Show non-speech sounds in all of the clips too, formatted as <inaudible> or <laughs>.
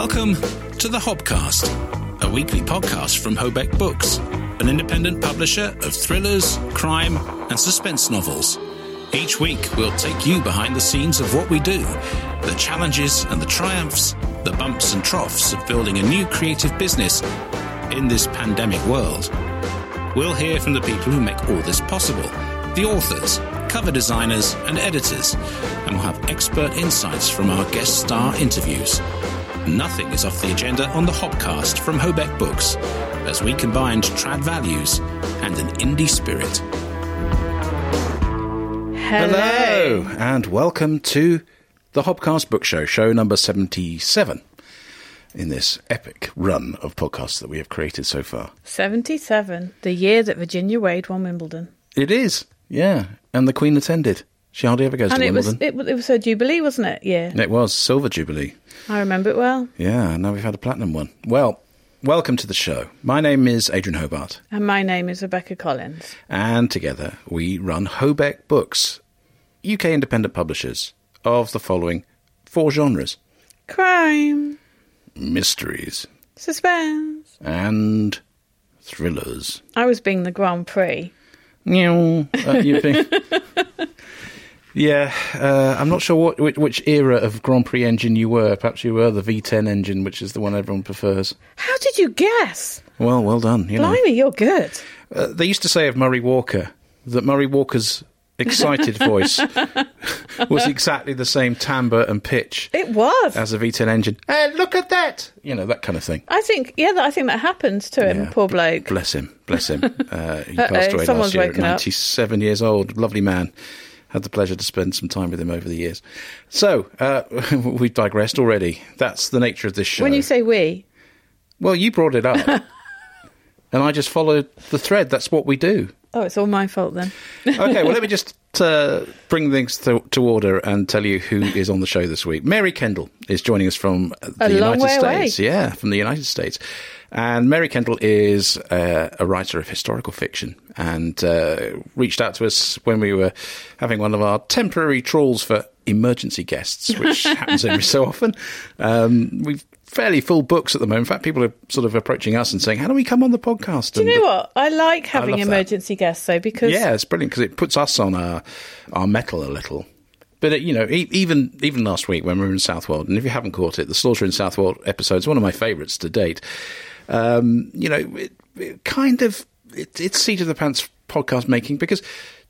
Welcome to the Hobcast, a weekly podcast from Hobeck Books, an independent publisher of thrillers, crime, and suspense novels. Each week, we'll take you behind the scenes of what we do, the challenges and the triumphs, the bumps and troughs of building a new creative business in this pandemic world. We'll hear from the people who make all this possible the authors, cover designers, and editors, and we'll have expert insights from our guest star interviews. Nothing is off the agenda on the Hobcast from Hobeck Books, as we combined trad values and an indie spirit. Hello. and welcome to the Hobcast Book Show, show number 77 in this epic run of podcasts that we have created so far. 77, the year that Virginia Wade won Wimbledon. It is, yeah, and the Queen attended. She hardly ever goes And to it Wimbledon. it, was- it was her Jubilee, wasn't it? Yeah. It was Silver Jubilee. I remember it well. Yeah, now we've had a platinum one. Well, welcome to the show. My name is Adrian Hobart, And my name is Rebecca Collins. and together we run Hobeck Books, UK independent publishers of the following four genres Crime, mysteries suspense. and thrillers. I was being the Grand Prix. Uh, you <laughs> yeah, uh, I'm not sure what which, which era of Grand Prix engine you were. Perhaps you were the V10 engine, which is the one everyone prefers. How did you guess? Well, well done. You know. Blimey, you're good. Uh, they used to say of Murray Walker that Murray Walker's excited <laughs> voice <laughs> was exactly the same timbre and pitch It was. as a V10 engine. Hey, look at that! You know that kind of thing. I think, yeah, that, I think that happened to him, Yeah. poor bloke. Bless him, bless him. <laughs> Uh, he passed away last year at woken up. 97 years old. Lovely man. Had the pleasure to spend some time with him over the years. So, uh, <laughs> we've digressed already. That's the nature of this show. When you say we, well, you brought it up. <laughs> and I just followed the thread. That's what we do. oh, it's all my fault then. <laughs> Okay, well, let me just uh, bring things to, to order and tell you who is on the show this week. Mary Kendall is joining us from the United way away. States. Yeah, from the United States. And Mary Kendall is uh, a writer of historical fiction and uh, reached out to us when we were having one of our temporary trawls for emergency guests, which <laughs> happens every so often. Um, we've fairly full books at the moment. In fact, people are sort of approaching us and saying, "How do we come on the podcast?" Do you know what? I like having that. emergency guests though because Yeah, it's brilliant because it puts us on our our mettle a little. But it, you know, e- even even last week when we were in Southwold, and if you haven't caught it, the Slaughter in Southwold episode is one of my favourites to date. Um, you know, it, it kind of it, it's seat of the pants podcast making because,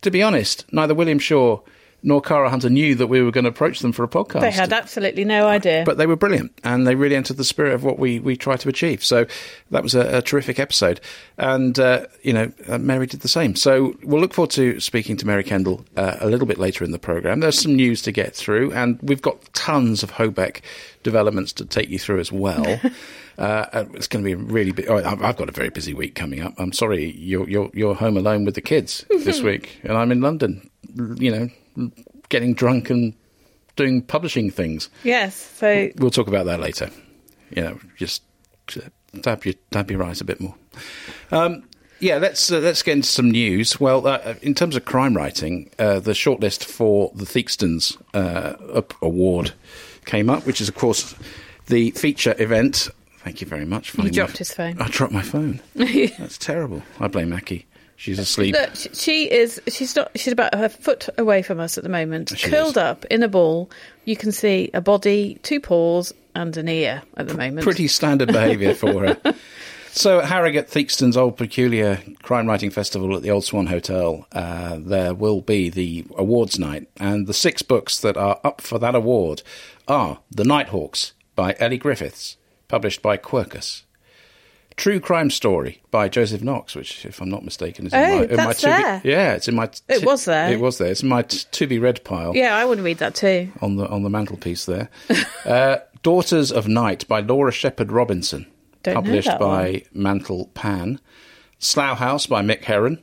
to be honest, neither William Shaw nor Cara Hunter knew that we were going to approach them for a podcast. they had absolutely no idea. But they were brilliant, and they really entered the spirit of what we, we try to achieve. So that was a, a terrific episode, and uh, you know uh, Mary did the same. So we'll look forward to speaking to Mary Kendall uh, a little bit later in the program. There's some news to get through, and we've got tons of Hobeck developments to take you through as well. <laughs> Uh, it's going to be a really big. Oh, I've got a very busy week coming up. I'm sorry, you're you're you're home alone with the kids <laughs> this week, and I'm in London. You know, getting drunk and doing publishing things. yes, so We'll talk about that later. You know, just uh, dab your dab your eyes a bit more. Um, yeah, let's uh, let's get into some news. Well, uh, in terms of crime writing, uh, the shortlist for the Theakstons uh, award came up, which is of course the feature event. Thank you very much. he Finding dropped my- his phone. I dropped my phone. <laughs> That's terrible. I blame Mackie. She's asleep. Look, she is. She's not. She's about a foot away from us at the moment, She curled is. up in a ball. You can see a body, two paws, and an ear at the moment. pretty standard behaviour for her. <laughs> So, at Harrogate Theakston's Old Peculier Crime Writing Festival at the Old Swan Hotel, uh, there will be the awards night, and the six books that are up for that award are The Nighthawks by Elly Griffiths, published by Quercus. True Crime Story by Joseph Knox, which, if I'm not mistaken, is in Oh, my, in my that's be- there. yeah, it's in my. t- It was there. It was there. It's in my t- to be read pile Yeah, I would read that too. on the on the mantelpiece there. <laughs> uh, Daughters of Night by Laura Shepherd Robinson, Don't published by Mantle Pan. Slough House by Mick Herron,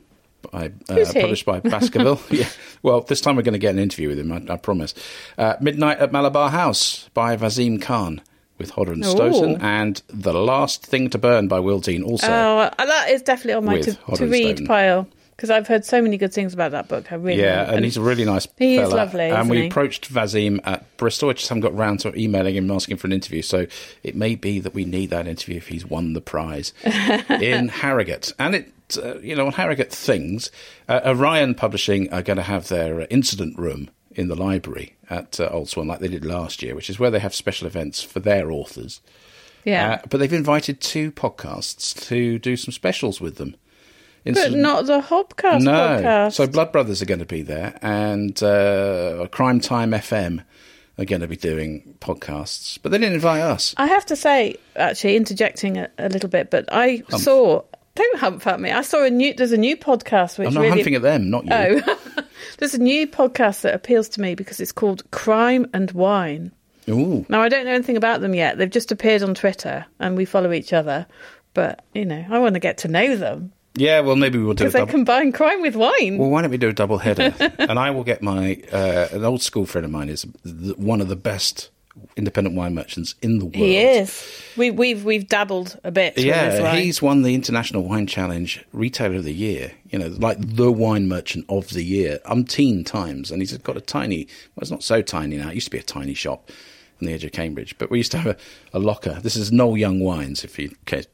by, uh, he? published by Baskerville. <laughs> yeah. Well, this time we're going to get an interview with him, I, I promise. Uh, Midnight at Malabar House by Vaseem Khan with Hodder and. Stoughton, and The Last Thing to Burn by Will Dean, also. Oh, uh, that is definitely on my to, to read pile. because I've heard so many good things about that book. I really Yeah, and he's a really nice He is lovely, And we he? approached Vaseem at Bristol. I just haven't got round to emailing him asking for an interview. So it may be that we need that interview if he's won the prize <laughs> in Harrogate. And it, uh, you know, on Harrogate things, uh, Orion Publishing are going to have their uh, incident room in the library at uh, Old Swan, like they did last year, which is where they have special events for their authors. yeah, Uh, but they've invited two podcasts to do some specials with them. but not the Hobcast no. podcast. So Blood Brothers are going to be there, and uh, Crime Time FM are going to be doing podcasts, but they didn't invite us. I have to say, actually, interjecting a, a little bit, but I Humph. saw. Don't hump at me. I saw a new. There's a new podcast which I'm not really. humping at them, not you. Oh, <laughs> there's a new podcast that appeals to me because it's called Crime and Wine. Ooh. Now I don't know anything about them yet. They've just appeared on Twitter and we follow each other. But you know, I want to get to know them Yeah, well, maybe we'll do a because they double. combine crime with wine. Well, why don't we do a double header? <laughs> and I will get my uh, an old school friend of mine is one of the best independent wine merchants in the world. he is. We, we've we've dabbled a bit. Yeah, he's won the International Wine Challenge Retailer of the Year. You know, like the wine merchant of the year, umpteen times. And he's got a tiny, well, it's not so tiny now. It used to be a tiny shop on the edge of Cambridge, but we used to have a, a locker. This is Noel Young Wines, if you care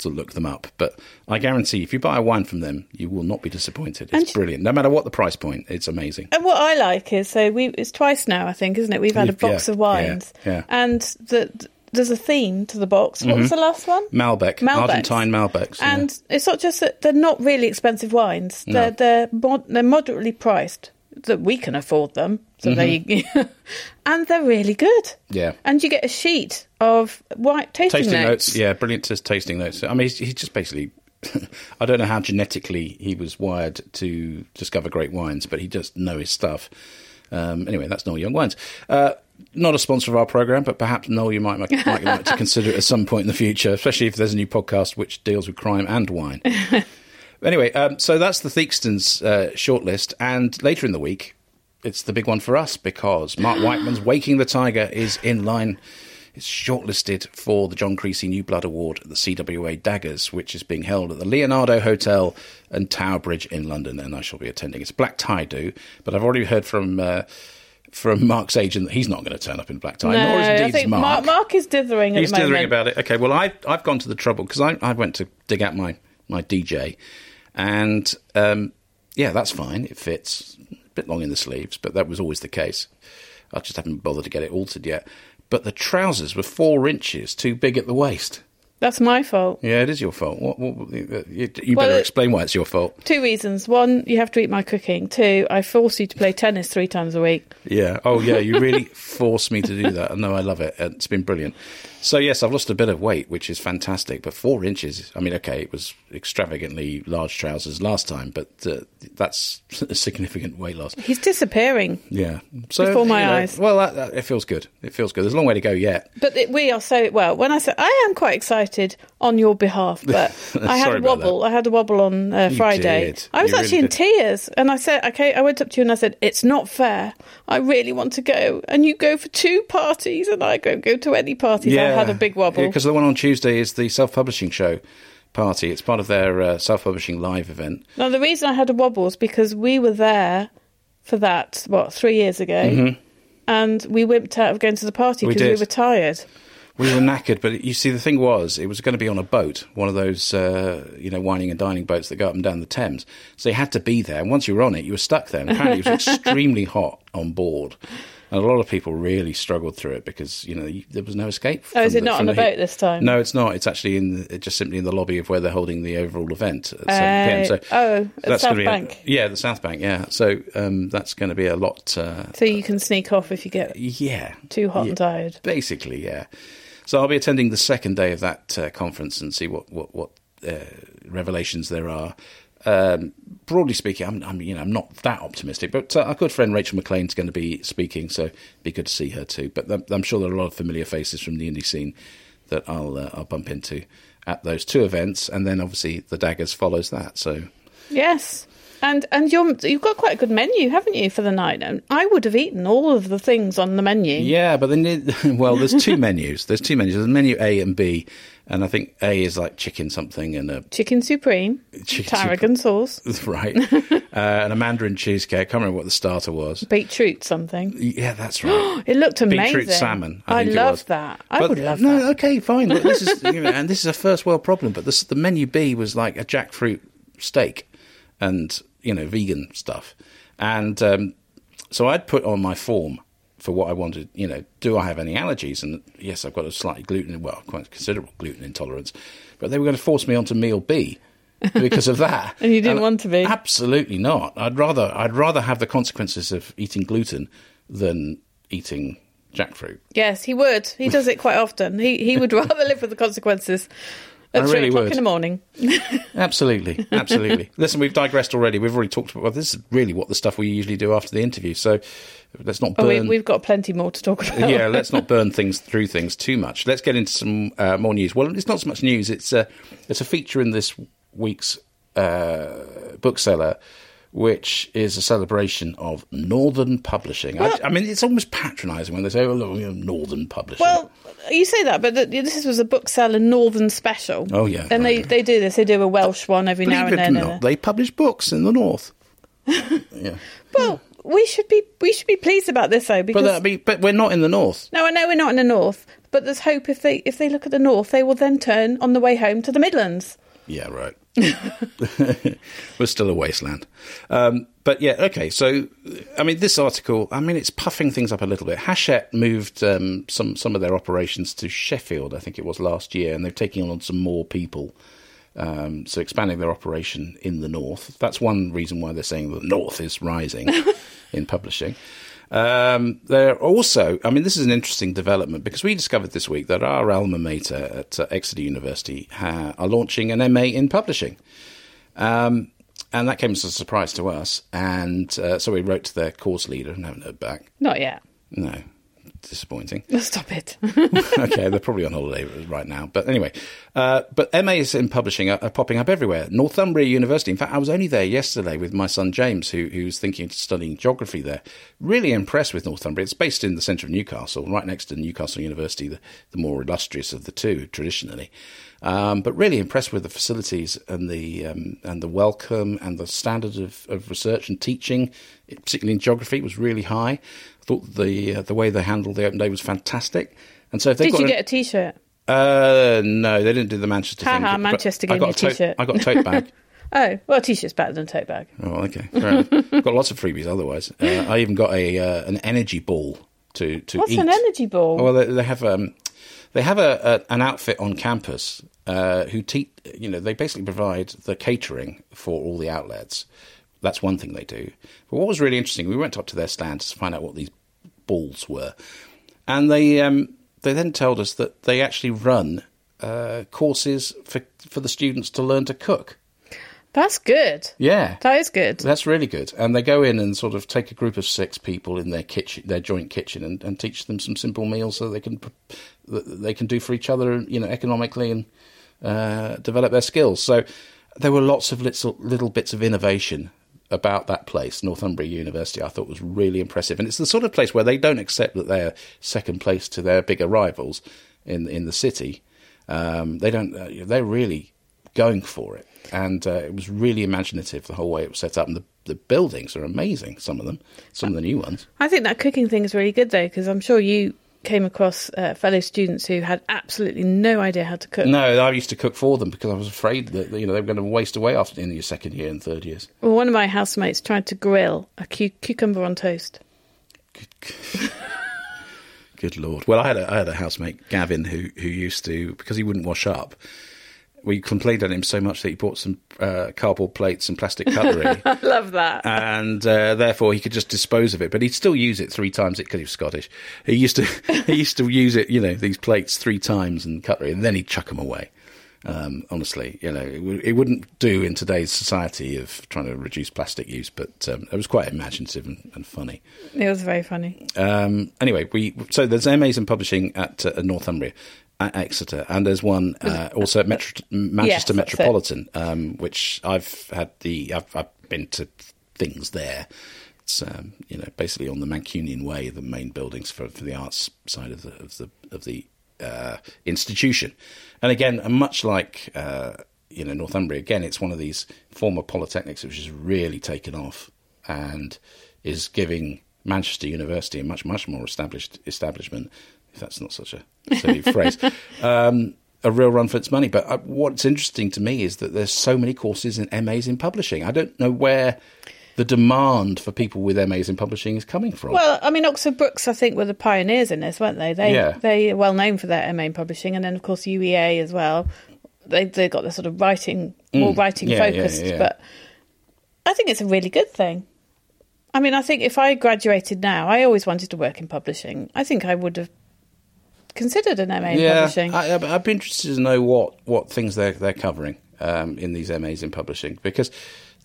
to look them up. But I guarantee, if you buy a wine from them, you will not be disappointed. It's brilliant, no matter what the price point. It's amazing. And what I like is so we it's twice now I think isn't it? We've had a box yeah, of wines, yeah, yeah. and the, there's a theme to the box. What was mm-hmm. the last one? Malbec, Malbecs. Argentine Malbecs. yeah. And it's not just that they're not really expensive wines. No. They're they're mod- they're moderately priced that we can afford them. So there you <laughs> and they're really good. Mm-hmm. Yeah. And you get a sheet of white tasting, tasting notes. notes. Yeah, brilliant t- tasting notes. I mean, he's, he's just basically. <laughs> I don't know how genetically he was wired to discover great wines, but he just know his stuff. Um, anyway, that's Noel Young Wines. Uh, not a sponsor of our program, but perhaps Noel, you might, might, might like to <laughs> consider it at some point in the future, especially if there's a new podcast which deals with crime and wine. Anyway, um, so that's the Theakston's uh, shortlist, and later in the week, it's the big one for us because Mark <gasps> Wightman's Waking the Tiger is in line. It's shortlisted for the John Creasey New Blood Award at the CWA Daggers, which is being held at the Leonardo Hotel and Tower Bridge in London, and I shall be attending. It's black tie do, but I've already heard from uh, from Mark's agent that he's not going to turn up in black tie, No, nor is I think Mark. Mark, Mark is dithering at He's dithering about it. Okay, well, I, I've gone to the trouble because I, I went to dig out my, my DJ, and um, yeah, that's fine. It fits. A bit long in the sleeves, but that was always the case. I just haven't bothered to get it altered yet. But the trousers were four inches too big at the waist. That's my fault. Yeah, it is your fault. What, what, you, you Well, better explain why it's your fault. Two reasons. One, you have to eat my cooking. Two, I force you to play tennis three times a week. Yeah. Oh, yeah. You really <laughs> force me to do that. And no, I love it. It's been brilliant. So yes, I've lost a bit of weight, which is fantastic. But four inches. I mean, okay, it was extravagantly large trousers last time, but uh, that's <laughs> a significant weight loss. He's disappearing. Yeah. So Before my you know, eyes. Well, that, that, it feels good. It feels good. There's a long way to go yet. But it, we are so well. When I say, I am quite excited on your behalf, <laughs> but I had a wobble. I had a wobble on uh, Friday. I was You actually really in did. tears, and I said, "Okay." I went up to you and I said, "It's not fair. I really want to go, and you go for two parties, and I don't go to any parties." I had a big wobble. Because the one on Tuesday is the self-publishing show party. It's part of their uh, self-publishing live event. Now, the reason I had a wobble is because we were there for that, what, three years ago, and we wimped out of going to the party Mm-hmm. We because we, were tired. We were knackered, but you see, the thing was, it was going to be on a boat, one of those, uh, you know, wining and dining boats that go up and down the Thames. So you had to be there. And once you were on it, you were stuck there. And apparently, it was <laughs> extremely hot on board. And a lot of people really struggled through it because, you know, you, there was no escape. Oh, is it the- not on the a boat this time? No, it's not. It's actually in the, just simply in the lobby of where they're holding the overall event at 7 pm. So Uh, oh, at that's South be a- Bank. yeah, the South Bank. Yeah, so um, that's going to be a lot. Uh, So you can sneak off if you get yeah, too hot Yeah. and tired. Basically, yeah. So I'll be attending the second day of that uh, conference and see what what what uh, revelations there are. Um, broadly speaking, I'm, I'm you know I'm not that optimistic, but uh, our good friend Rachel McLean's going to be speaking, so be good to see her too. But I'm, I'm sure there are a lot of familiar faces from the indie scene that I'll uh, I'll bump into at those two events, and then obviously the Daggers follows that. So Yes. And and you're, you've got quite a good menu, haven't you, for the night? And I would have eaten all of the things on the menu. Yeah, but then <laughs> well, there's two <laughs> menus. There's two menus. There's menu A and B, and I think A is like chicken something and a Chicken supreme, Chicken tarragon sauce, <laughs> right, uh, and a mandarin cheesecake. I can't remember what the starter was. beetroot something. Yeah, that's right. <gasps> It looked amazing. Beetroot salmon. I, I, love that. I But, would love that. no, that. okay, fine. Look, this is you know, and this is a first world problem. But this, the menu B was like a jackfruit steak, and you know, vegan stuff. And um, so I'd put on my form for what I wanted. You know, do I have any allergies? And yes, I've got a slightly gluten, well, quite considerable gluten intolerance. But they were going to force me onto meal B. <laughs> because of that, And you didn't want to be? Absolutely not. I'd rather I'd rather have the consequences of eating gluten than eating jackfruit. Yes, he would. He does it quite often. He he would <laughs> rather live with the consequences at I three really o'clock would. in the morning. <laughs> Absolutely, absolutely. <laughs> Listen, we've digressed already. We've already talked about. Well, this is really what the stuff we usually do after the interview. So let's not Oh, burn. we, we've got plenty more to talk about. yeah, let's not burn <laughs> things through things too much. Let's get into some uh, more news. Well, it's not so much news. It's a it's a feature in this week's uh, bookseller, which is a celebration of Northern publishing. I, I mean, it's almost patronising when they say, "Oh, look, you know, Northern publishing." Well, you say that, but th this was a bookseller Northern special. Oh, yeah, and they, oh, right. they do this. They do a Welsh one every now believe and it or then. not, and they publish books in the north. <laughs> yeah. well, we should be we should be pleased about this though, uh, because But, be, but we're not in the north. no, I know we're not in the north, but there's hope if they if they look at the north, they will then turn on the way home to the Midlands. Yeah, right. <laughs> We're still a wasteland. Um, but yeah, okay. So, I mean, this article, I mean, it's puffing things up a little bit. Hachette moved um, some some of their operations to Sheffield, I think it was last year, and they're taking on some more people. Um, so expanding their operation in the north. That's one reason why they're saying the north is rising <laughs> in publishing. Um, they're also, I mean, this is an interesting development because we discovered this week that our alma mater at uh, Exeter University ha- are launching an MA in publishing. Um, and that came as a surprise to us. And uh, so we wrote to their course leader and haven't heard back. Not yet. No, disappointing. <laughs> Stop it. <laughs> okay, they're probably on holiday right now. But anyway, uh, but MAs in publishing are, are popping up everywhere. Northumbria University. In fact, I was only there yesterday with my son James, who who's thinking of studying geography there. Really impressed with Northumbria. It's based in the centre of Newcastle, right next to Newcastle University, the, the more illustrious of the two traditionally. Um, but really impressed with the facilities and the um, and the welcome and the standard of, of research and teaching, particularly in geography, was really high. Thought the uh, the way they handled the open day was fantastic. And so if they've Did you an- get a T-shirt? uh, no, they didn't do the Manchester Ha thing. ha, Manchester gave me a tote- t-shirt. I got a tote bag. <laughs> Oh, well, a T-shirt's better than a tote bag. oh, okay. <laughs> Got lots of freebies otherwise. Uh, I even got a uh, an energy ball to to What's eat. an energy ball? Well, they, they have um, they have a, a an outfit on campus uh, who teach. You know, they basically provide the catering for all the outlets. That's one thing they do. But what was really interesting, we went up to their stand to find out what these balls were, and they um, they then told us that they actually run uh, courses for for the students to learn to cook. That's good. Yeah, That is good. that's really good. And they go in and sort of take a group of six people in their kitchen, their joint kitchen, and, and teach them some simple meals so they can that they can do for each other, you know, economically and uh, develop their skills. So there were lots of little little bits of innovation about that place, Northumbria University. I thought was really impressive, and it's the sort of place where they don't accept that they're second place to their bigger rivals in in the city. Um, they don't. Uh, they're really going for it, and uh, it was really imaginative the whole way it was set up. And the the buildings are amazing. Some of them, some of the new ones. I think that cooking thing is really good though, because I'm sure you came across uh, fellow students who had absolutely no idea how to cook. No, I used to cook for them because I was afraid that you know they were going to waste away after in your second year and third years. Well, one of my housemates tried to grill a cu- cucumber on toast. Good <laughs> lord! Well, I had a, I had a housemate Gavin who who used to because he wouldn't wash up. We complained on him so much that he bought some uh, cardboard plates and plastic cutlery, <laughs> I love that. and uh, therefore he could just dispose of it. But he'd still use it three times because he was Scottish. He used to <laughs> he used to use it, you know, these plates three times and cutlery, and then he'd chuck them away. Um, honestly, you know, it, w- it wouldn't do in today's society of trying to reduce plastic use, but um, it was quite imaginative and, and funny. It was very funny. Um, anyway, we so there's MAs in publishing at uh, Northumbria. At Exeter, and there's one uh, also at Metro- Manchester it. Metropolitan, um, which I've had the I've, I've been to things there. It's um, you know basically on the Mancunian Way, the main buildings for, for the arts side of the of the of the uh, institution, and again, much like uh, you know Northumbria, again, it's one of these former polytechnics which has really taken off and is giving Manchester University a much much more established establishment. If that's not such a silly <laughs> phrase. Um, a real run for its money. But uh, what's interesting to me is that there's so many courses in MAs in publishing. I don't know where the demand for people with MAs in publishing is coming from. Well, I mean, Oxford Brookes, I think, were the pioneers in this, weren't they? They Yeah. they are well known for their MA in publishing, and then of course UEA as well. They they got the sort of writing more writing Mm. Yeah, yeah, focused, yeah. but I think it's a really good thing. I mean, I think if I graduated now, I always wanted to work in publishing. I think I would have considered an MA in yeah, publishing. I, I'd I'd be interested to know what, what things they're they're covering um, in these MAs in publishing because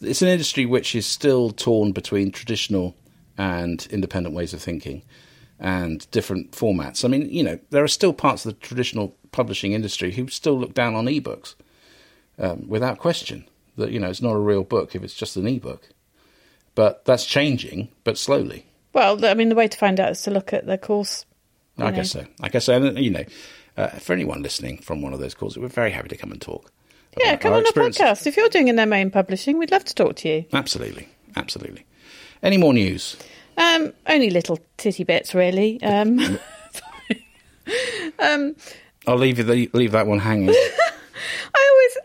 it's an industry which is still torn between traditional and independent ways of thinking and different formats. I mean, you know, there are still parts of the traditional publishing industry who still look down on ebooks um, without question. That you know, it's not a real book if it's just an ebook. But that's changing, but slowly. well, I mean, the way to find out is to look at the course. I know. guess so. I guess so. And, you know, uh, for anyone listening from one of those calls, we're very happy to come and talk. Yeah, come our on the experiences. podcast. If you're doing an MA in publishing, we'd love to talk to you. Absolutely, absolutely. Any more news? Um, only little titty bits, really. Um, <laughs> I'll leave you the, leave that one hanging. <laughs>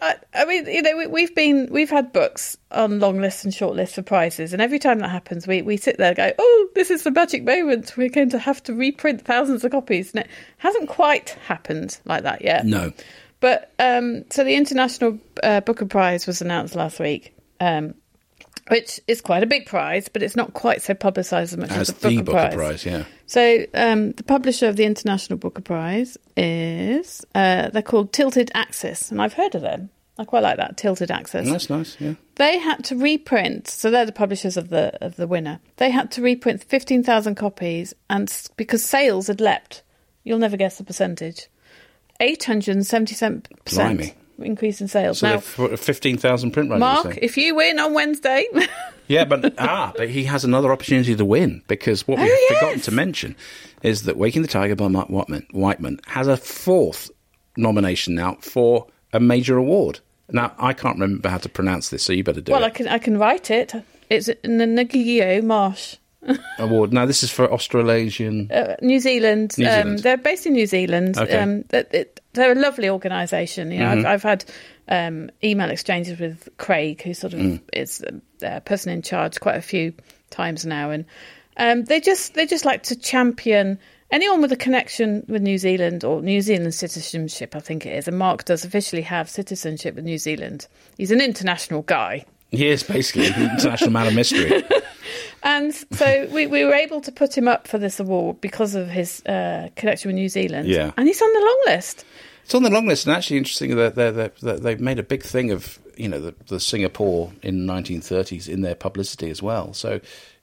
I I, mean, you know, we, we've been, we've had books on long lists and short lists for prizes, and every time that happens, we, we sit there and go, oh, this is the magic moment. We're going to have to reprint thousands of copies. And it hasn't quite happened like that yet. no. But um, so the International uh, Booker Prize was announced last week, um, which is quite a big prize, but it's not quite so publicised as much As as the the Booker Booker, Prize, yeah. So um, the publisher of the International Booker Prize is uh, they're called Tilted Axis, and I've heard of them. I quite like that Tilted Axis. That's nice, yeah. They had to reprint, so they're the publishers of the of the winner. They had to reprint fifteen thousand copies, and because sales had leapt, you'll never guess the percentage, eight hundred and seventy-seven percent. Increase in sales. So now, 15,000 print runs. Mark, if you win on Wednesday, <laughs> Yeah, but ah, but he has another opportunity to win because what we've Oh, forgotten to mention is that Waking the Tiger by Mark Wightman, Wightman has a fourth nomination now for a major award. Now I can't remember how to pronounce this, so you better do well, I can I can write it. It's Ngaio Marsh. <laughs> Award. Now this is for Australasian. uh, New Zealand. New Um, they're based in New Zealand. Okay. Um, it, they're a lovely organisation. You know, Mm-hmm. I've, I've had um, email exchanges with Craig, who sort of Mm. is a person in charge, quite a few times now, and um, they just they just like to champion anyone with a connection with New Zealand or New Zealand citizenship. I think it is, and Mark does officially have citizenship with New Zealand. He's an international guy. He is basically an international man of mystery. <laughs> And so we, we were able to put him up for this award because of his uh, connection with New Zealand. Yeah. And he's on the long list. It's on the long list, and actually interesting that, they're, they're, that they've made a big thing of you know the, the Singapore in 1930s in their publicity as well. So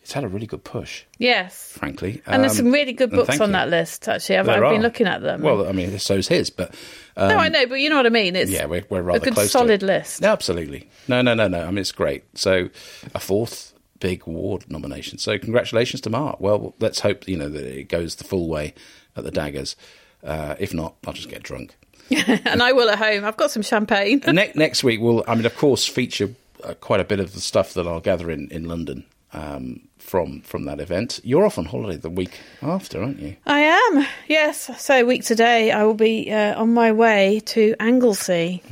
it's had a really good push, Yes. frankly. And there's Um, some really good books on you. that list, actually. I've, I've been looking at them. Well, I mean, so's his, but um, no, I know, but you know what I mean. It's yeah, we're, we're rather a good close solid list. No, absolutely. No, no, no, no. I mean, it's great. So a fourth big award nomination. So congratulations to Mark. Well, let's hope you know that it goes the full way at the Daggers. Uh, if not, I'll just get drunk. <laughs> and I will at home. I've got some champagne. ne- next week we'll, I mean, of course, feature uh, quite a bit of the stuff that I'll gather in in London um, from from that event. You're off on holiday the week after, aren't you? I am, yes. So, week today, I will be uh, on my way to Anglesey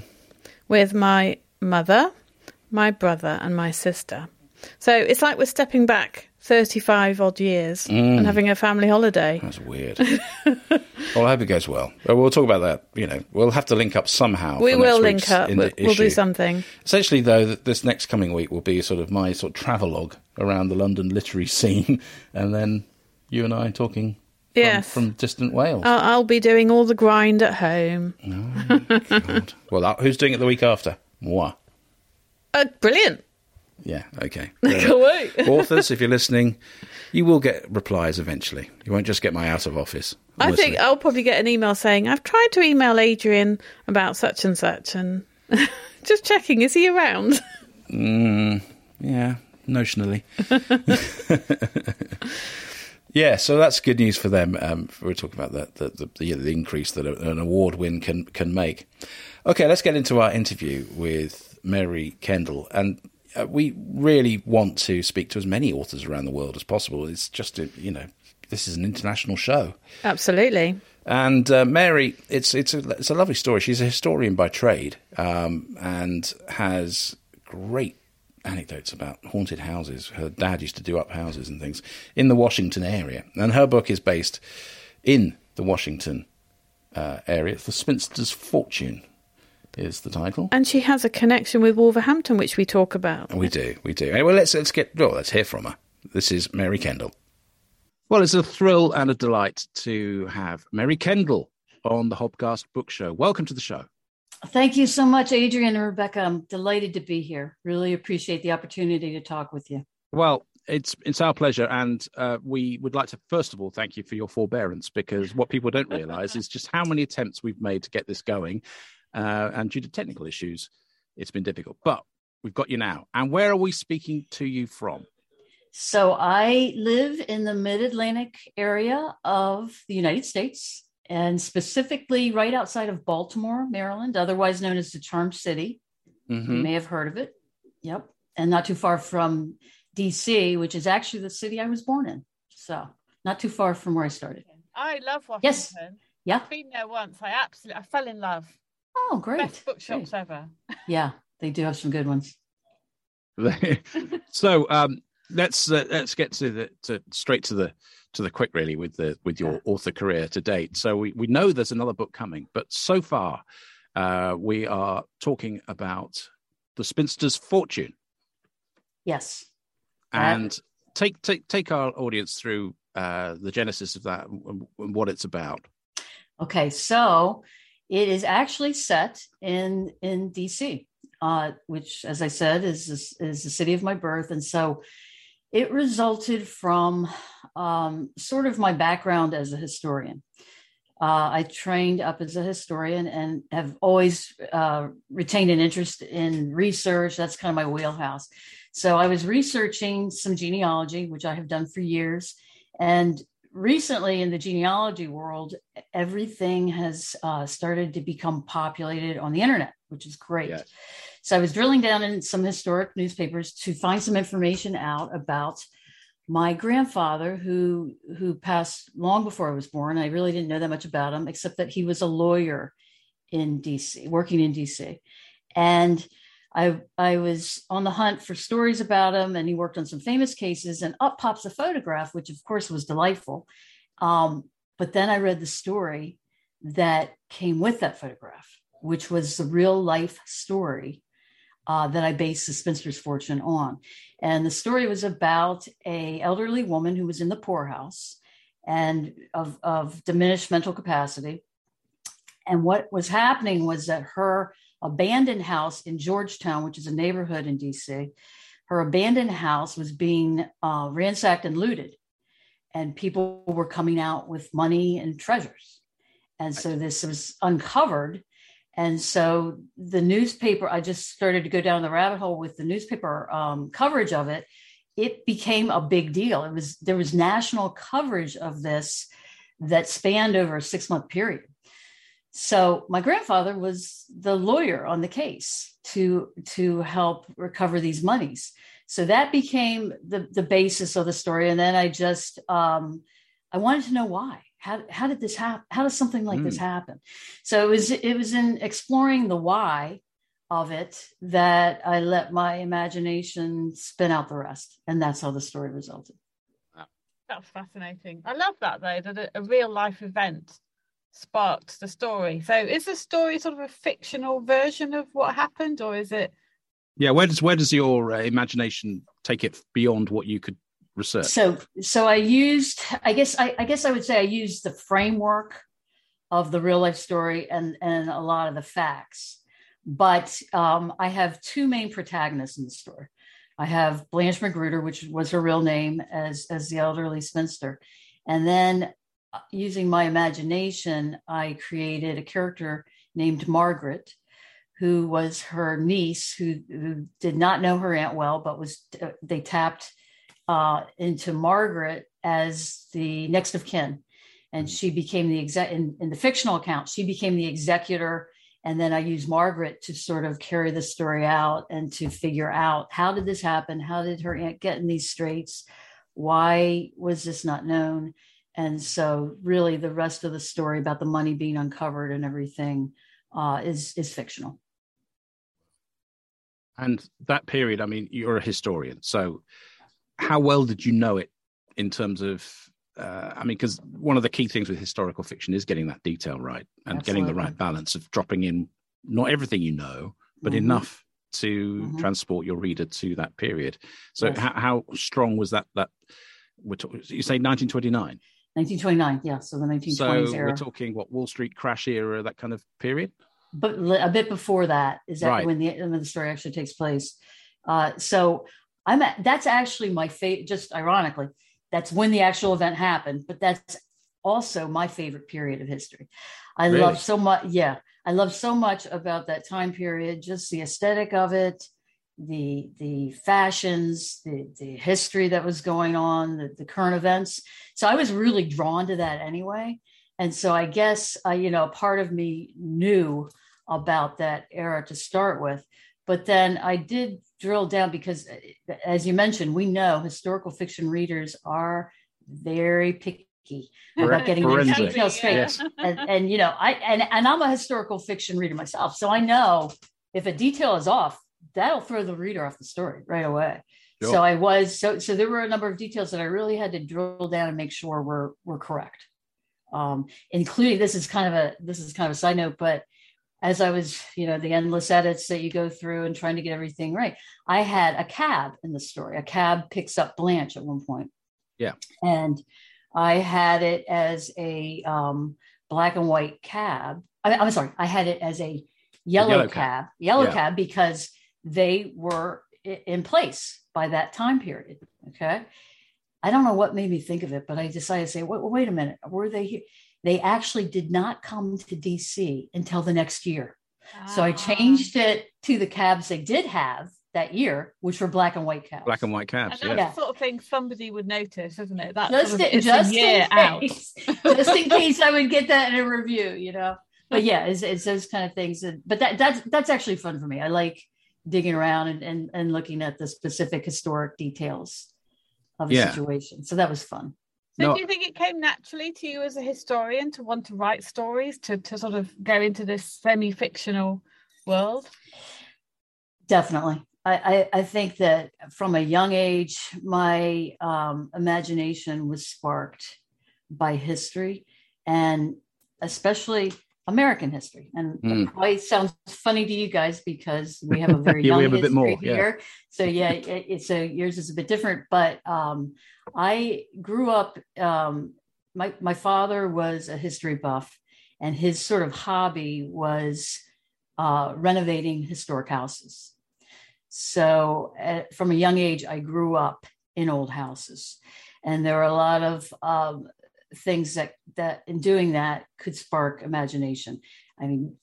with my mother, my brother, and my sister. So, it's like we're stepping back 35 odd years Mm. and having a family holiday. That's weird. <laughs> well, I hope it goes well. We'll talk about that. You know, we'll have to link up somehow. We will link up. We'll, we'll do something. Essentially, though, this next coming week will be sort of my sort of travelogue around the London literary <laughs> scene, and then you and I talking from, Yes. from distant Wales. I'll, I'll be doing all the grind at home. God. <laughs> Well, that, who's doing it the week after? Moi. Uh, brilliant. Yeah, okay. <laughs> Can't wait. <laughs> Authors, if you're listening, you will get replies eventually. You won't just get my out of office. I We'll think. I'll probably get an email saying I've tried to email Adrian about such and such, and <laughs> just checking is he around? Yeah, notionally. yeah, so that's good news for them. Um, we're talking about the, the, the increase that an award win can can make. Okay, let's get into our interview with Mary Kendall, and uh, we really want to speak to as many authors around the world as possible. It's just a, you know this is an international show. Absolutely. And uh, Mary, it's it's a it's a lovely story. She's a historian by trade, um, and has great anecdotes about haunted houses. Her dad used to do up houses and things in the Washington area, and her book is based in the Washington uh, area. The Spinster's Fortune is the title. And she has a connection with Wolverhampton, which we talk about. We do, we do. Anyway, let's let's get well. Let's hear from her. This is Mary Kendall. Well, it's a thrill and a delight to have Mary Kendall on the Hobcast Book Show. Welcome to the show. Thank you so much, Adrian and Rebecca. I'm delighted to be here. Really appreciate the opportunity to talk with you. Well, it's it's our pleasure, and uh, we would like to first of all thank you for your forbearance because what people don't realise is just how many attempts we've made to get this going, uh, and due to technical issues, it's been difficult. But we've got you now. And where are we speaking to you from? So, I live in the mid Atlantic area of the United States and specifically right outside of Baltimore, Maryland, otherwise known as the Charm City. You Mhm. may have heard of it. Yep. And not too far from DC, which is actually the city I was born in. So, not too far from where I started. I love Washington. Yes. Yeah. I've been there once. I absolutely, I fell in love. Oh, great. Best bookshops Great. ever. Yeah, they do have some good ones. <laughs> so um, let's uh, let's get to the to straight to the to the quick really with the with your author career to date. So we we know there's another book coming, but so far uh, we are talking about the Spinster's Fortune Yes. and take take take our audience through uh, the genesis of that and, and what it's about. Okay, so it is actually set in in DC, uh, which, as I said, is is the city of my birth, and so it resulted from um, sort of my background as a historian. Uh, I trained up as a historian and have always uh, retained an interest in research. That's kind of my wheelhouse. So I was researching some genealogy, which I have done for years, and recently in the genealogy world, everything has uh, started to become populated on the internet, which is great. Yeah. So I was drilling down in some historic newspapers to find some information out about my grandfather who who passed long before I was born. I really didn't know that much about him, except that he was a lawyer in DC, working in DC. And I I was on the hunt for stories about him, and he worked on some famous cases. And up pops a photograph, which of course was delightful. Um, but then I read the story that came with that photograph, which was the real life story uh, that I based the Spinster's Fortune on. And the story was about a elderly woman who was in the poorhouse and of, of diminished mental capacity. And what was happening was that her abandoned house in Georgetown, which is a neighborhood in DC, her abandoned house was being uh, ransacked and looted, and people were coming out with money and treasures. And so this was uncovered. And so the newspaper, I just started to go down the rabbit hole with the newspaper um, coverage of it. It became a big deal. It was there was national coverage of this that spanned over a six month period. So my grandfather was the lawyer on the case to to help recover these monies. So that became the the basis of the story. And then I just um, I wanted to know why. How, how did this happen? How does something like this happen? So it was it was in exploring the why of it that I let my imagination spin out the rest, and that's how the story resulted. That's fascinating. I love that though, that a, a real life event sparked the story. So is the story sort of a fictional version of what happened, or is it? Yeah, where does where does your uh, imagination take it beyond what you could research? So so I used I guess I, I guess I would say I used the framework of the real life story and and a lot of the facts. But um, I have two main protagonists in the story. I have Blanche Magruder, which was her real name as as the elderly spinster, and then using my imagination, I created a character named Margaret, who was her niece, who, who did not know her aunt well, but was uh, they tapped uh, into Margaret as the next of kin, and she became the exec in, in the fictional account. She became the executor and then i used margaret to sort of carry the story out and to figure out how did this happen? How did her aunt get in these straits? Why was this not known and so really the rest of the story about the money being uncovered and everything uh, is is fictional and that period i mean you're a historian so how well did you know it in terms of uh, I mean, because one of the key things with historical fiction is getting that detail right and Absolutely. getting the right balance of dropping in not everything you know, but mm-hmm. enough to mm-hmm. transport your reader to that period. So, yes. how, how, strong was that? That we're talking, you say 1929. 1929, yeah. So the 1920s so era. We're talking what Wall Street crash era, that kind of period. But a bit before that is that right. when the when the story actually takes place. Uh, so I'm at, that's actually my favorite. Just ironically, that's when the actual event happened. But that's also my favorite period of history. I really? love so much. Yeah, I love so much about that time period. Just the aesthetic of it, the the fashions, the the history that was going on, the, the current events. So I was really drawn to that anyway. And so I guess I, you know, part of me knew about that era to start with. But then I did drill down because, uh, as you mentioned, we know historical fiction readers are very picky about getting the details straight. Yes. And, and, you know, I and, and I'm a historical fiction reader myself, so I know if a detail is off, that'll throw the reader off the story right away. Sure. So I was so so there were a number of details that I really had to drill down and make sure were were correct. Um, including this is kind of a this is kind of a side note, but as I was, you know, the endless edits that you go through and trying to get everything right, I had a cab in the story. A cab picks up Blanche at one point. Yeah. And I had it as a um, black and white cab. I am sorry, I had it as a yellow, yellow cab, cab, yellow yeah. cab because they were in place by that time period. Okay. I don't know what made me think of it, but I decided to say, wait, wait a minute, were they here? They actually did not come to DC until the next year. So I ah. changed it to the cabs they did have that year, which were black and white cabs. Black and white cabs. And that's the sort of thing somebody would notice, isn't it? That's just, sort of, just in case, <laughs> just in case I would get that in a review, you know. But yeah, it's, it's those kind of things. But that that's that's actually fun for me. I like digging around and and, and looking at the specific historic details of the yeah. situation. So that was fun. So no. do you think it came naturally to you as a historian to want to write stories, to to sort of go into this semi-fictional world? Definitely. I, I, think that from a young age, my um, imagination was sparked by history and especially American history. And mm. it sounds funny to you guys because we have a <laughs> very yeah, young have history more, here. Yeah. So yeah, <laughs> it, it, so yours is a bit different. But um, I grew up. Um, my my father was a history buff, and his sort of hobby was uh, renovating historic houses. So uh, from a young age, I grew up in old houses, and there are a lot of um, things that that in doing that could spark imagination. I mean,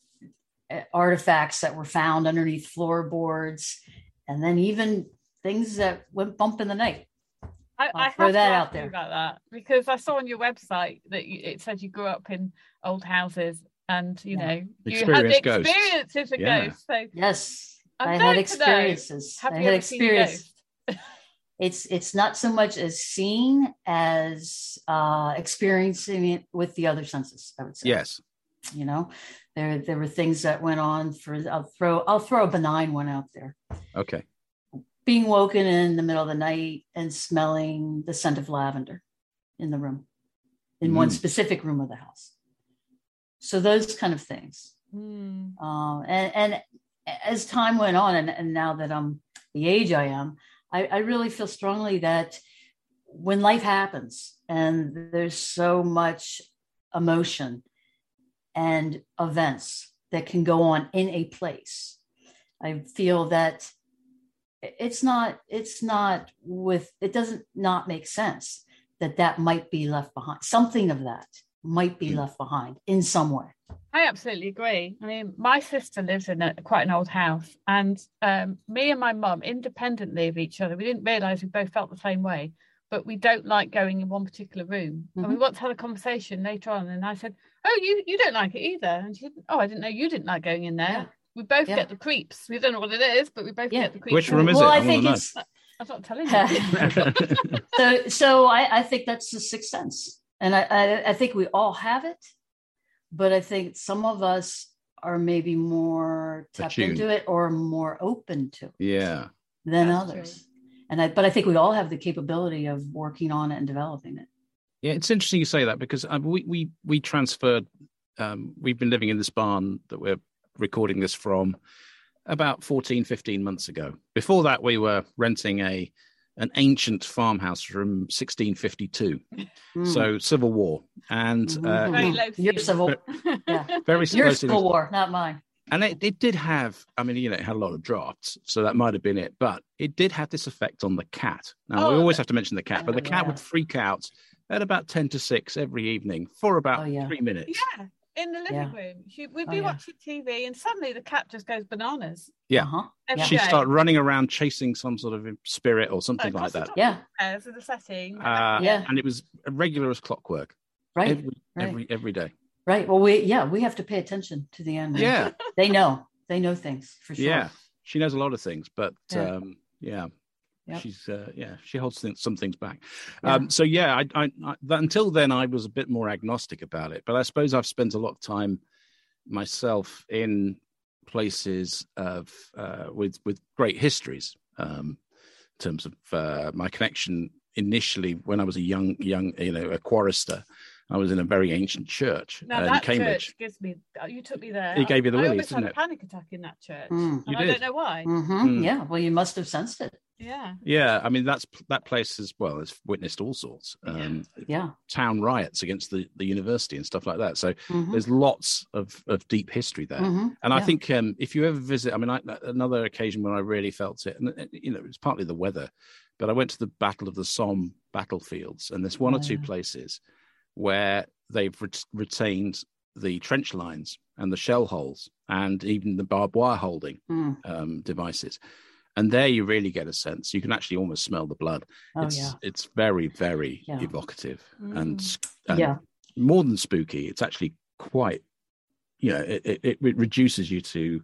artifacts that were found underneath floorboards, and then even things that went bump in the night. I, I throw that out there about that because I saw on your website that you, it said you grew up in old houses and you yeah. know you had the experiences of yeah. ghosts. So yes, i had experiences. I had experience. <laughs> it's it's not so much as seeing as uh, experiencing it with the other senses. I would say. Yes. You know, there there were things that went on for. I'll throw I'll throw a benign one out there. Okay. Being woken in the middle of the night and smelling the scent of lavender in the room, in mm. one specific room of the house. So those kind of things. Mm. Uh, and and as time went on, and, and now that I'm the age I am, I, I really feel strongly that when life happens and there's so much emotion and events that can go on in a place, I feel that it's not it's not with it doesn't not make sense that that might be left behind. Something of that might be mm-hmm. left behind in some way. I absolutely agree. I mean, my sister lives in a, quite an old house, and um, me and my mum, independently of each other, we didn't realise we both felt the same way. But we don't like going in one particular room. Mm-hmm. And we once had a conversation later on, and I said, "Oh, you you don't like it either?" And she said, "Oh, I didn't know you didn't like going in there." Yeah. We both Yeah. get the creeps. We don't know what it is, but we both Yeah. get the creeps. Which room is well, it? I I wanna think know. it's I'm not telling you. <laughs> <laughs> so. So I, I think that's the sixth sense, and I, I I think we all have it, but I think some of us are maybe more tapped Attuned. into it or more open to it yeah. than That's others. And I, but I think we all have the capability of working on it and developing it. Yeah, it's interesting you say that because um, we we we transferred. Um, we've been living in this barn that we're recording this from about 14, 15 months ago. Before that, we were renting a an ancient farmhouse from 1652, Mm. so Civil War, and uh, Mhm. Very low Your key. civil, <laughs> yeah, very your civil war, not mine. and it, it did have i mean you know it had a lot of drafts so that might have been it but it did have this effect on the cat now we Oh, always have to mention the cat but the cat yeah. would freak out at about 10 to 6 every evening for about Oh, yeah. three minutes Yeah, in the living Yeah. room. She, we'd Oh, be yeah. watching TV, and suddenly the cat just goes bananas. Yeah. Uh-huh. Every she'd start running around chasing some sort of spirit or something across like that Yeah. of the the setting. uh, Yeah. and it was regular as clockwork Right. every, right. every every day Right. Well, we yeah we have to pay attention to the animals. yeah They know. They know things for sure. yeah she knows a lot of things but Yeah. um yeah Yep. she's uh, yeah she holds th- some things back Yeah. um so yeah I, I, I that, until then i was a bit more agnostic about it but i suppose i've spent a lot of time myself in places of uh with with great histories um in terms of uh my connection initially when i was a young young you know a chorister i was in a very ancient church now uh, that in cambridge church gives me. oh, You took me there. It gave you the I willies, almost didn't had it? a panic attack in that church, Mm. and You I did. don't know why. Mhm. Mm. Yeah. Well, you must have sensed it. Yeah, yeah i mean that's that place as well has witnessed all sorts um Yeah. town riots against the, the university and stuff like that. So Mhm. there's lots of, of deep history there. Mhm. And I think um, if you ever visit, I mean, I, another occasion when I really felt it, and uh, you know, it's partly the weather, but I went to the Battle of the Somme battlefields, and there's one Oh, or two yeah. places where they've ret- retained the trench lines and the shell holes and even the barbed wire holding Mm. um, devices. And there you really get a sense. You can actually almost smell the blood. Oh it's yeah. it's very very Yeah. evocative Mm. and, and Yeah. more than spooky. It's actually quite you know it, it, it reduces you to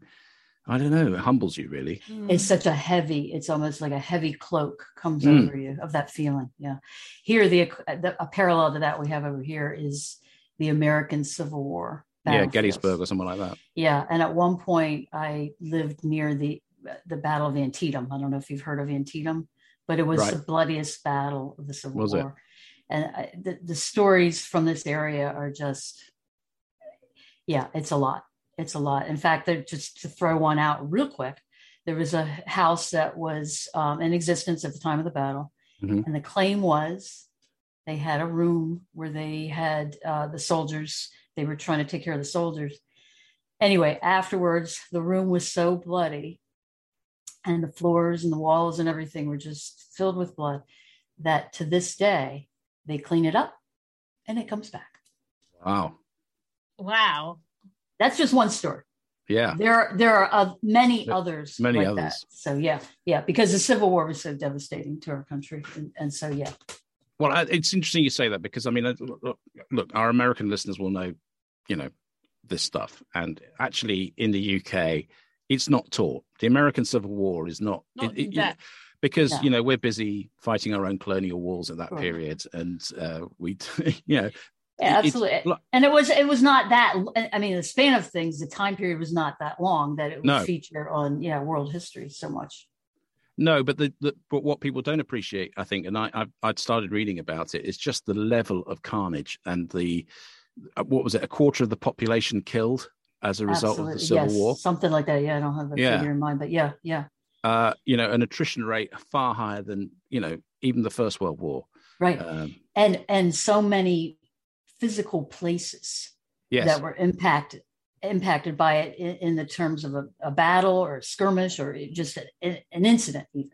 I don't know it humbles you really. Mm. It's such a heavy. It's almost like a heavy cloak comes Mm. over you of that feeling. Yeah. Here, the, the a parallel to that we have over here is the American Civil War. Yeah. Gettysburg or something like that. Yeah, and at one point I lived near the the Battle of Antietam. I don't know if you've heard of Antietam, but it was Right. the bloodiest battle of the Civil Was it? War. And I, the the stories from this area are just, yeah, it's a lot. It's a lot. In fact, just to throw one out real quick. There was a house that was um, in existence at the time of the battle, Mhm. and the claim was they had a room where they had uh, the soldiers. They were trying to take care of the soldiers. Anyway, afterwards, the room was so bloody, and the floors and the walls and everything were just filled with blood that to this day they clean it up and it comes back. Wow. wow. That's just one story. Yeah. There are there are uh, many There- others. many like others. That. So yeah, yeah, because the Civil War was so devastating to our country, and, and so yeah, Well, I- it's interesting you say that because I mean, uh, look, look, look, our American listeners will know, you know, this stuff, and actually in the UK, it's not taught. The American Civil War is not, Not it- it- because No. you know we're busy fighting our own colonial wars at that Right. period, and uh, we, <laughs> you know, Yeah, It- absolutely. and it was it was not that. I mean, the span of things, the time period was not that long that it would No. feature on yeah world history so much. No, but the, the but what people don't appreciate, I think, and I I've, I'd started reading about it, is just the level of carnage and the uh, what was it, a quarter of the population killed as a result of the Civil yes, War. something like that. Yeah, I don't have a Yeah. figure in mind, but yeah, yeah, Uh, you know, an attrition rate far higher than you know even the First World War. right. Um, and and so many physical places yes, that were impacted impacted by it in, in the terms of a, a battle or a skirmish or just a, an incident even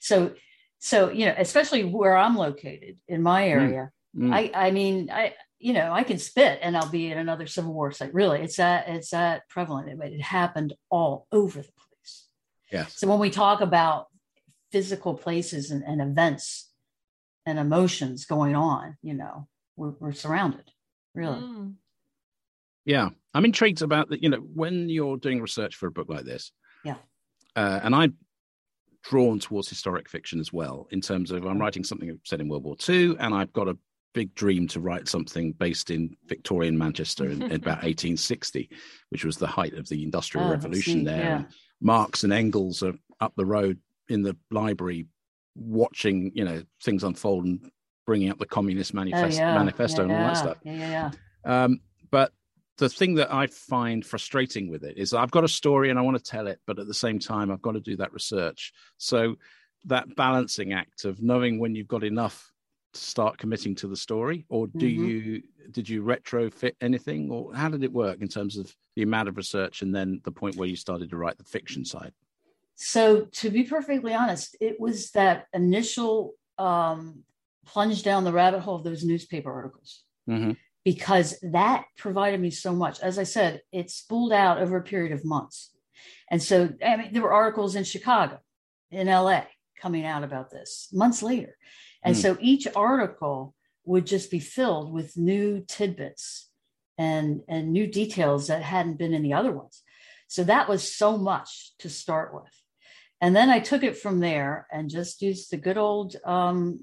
so so you know, especially where I'm located in my area, mm. Mm. I I mean, I you know, I can spit and I'll be in another Civil War site. Really, it's that it's that prevalent. It, it happened all over the place. Yeah. So when we talk about physical places and, and events and emotions going on, you know, we're, we're surrounded. Really. Mm. Yeah, I'm intrigued about that. You know, when you're doing research for a book like this. Yeah. Uh, and I'm drawn towards historic fiction as well, in terms of I'm writing something set in World War II, and I've got a big dream to write something based in Victorian Manchester in, in about <laughs> 1860, which was the height of the Industrial oh, Revolution there. Yeah. Marx and Engels are up the road in the library watching, you know, things unfold and bringing up the Communist manifest- oh, yeah. Manifesto yeah, and all that stuff. Yeah, yeah, um, but the thing that I find frustrating with it is I've got a story and I want to tell it, but at the same time, I've got to do that research. So that balancing act of knowing when you've got enough start committing to the story or do mm-hmm. you did you retrofit anything or how did it work in terms of the amount of research and then the point where you started to write the fiction side? So to be perfectly honest it was that initial um, plunge down the rabbit hole of those newspaper articles. Mm-hmm. because that provided me so much. As i said it spooled out over a period of months. And so i mean there were articles in chicago in la coming out about this months later and mm. so each article would just be filled with new tidbits and, and new details that hadn't been in the other ones. So that was so much to start with. And then I took it from there and just used the good old um,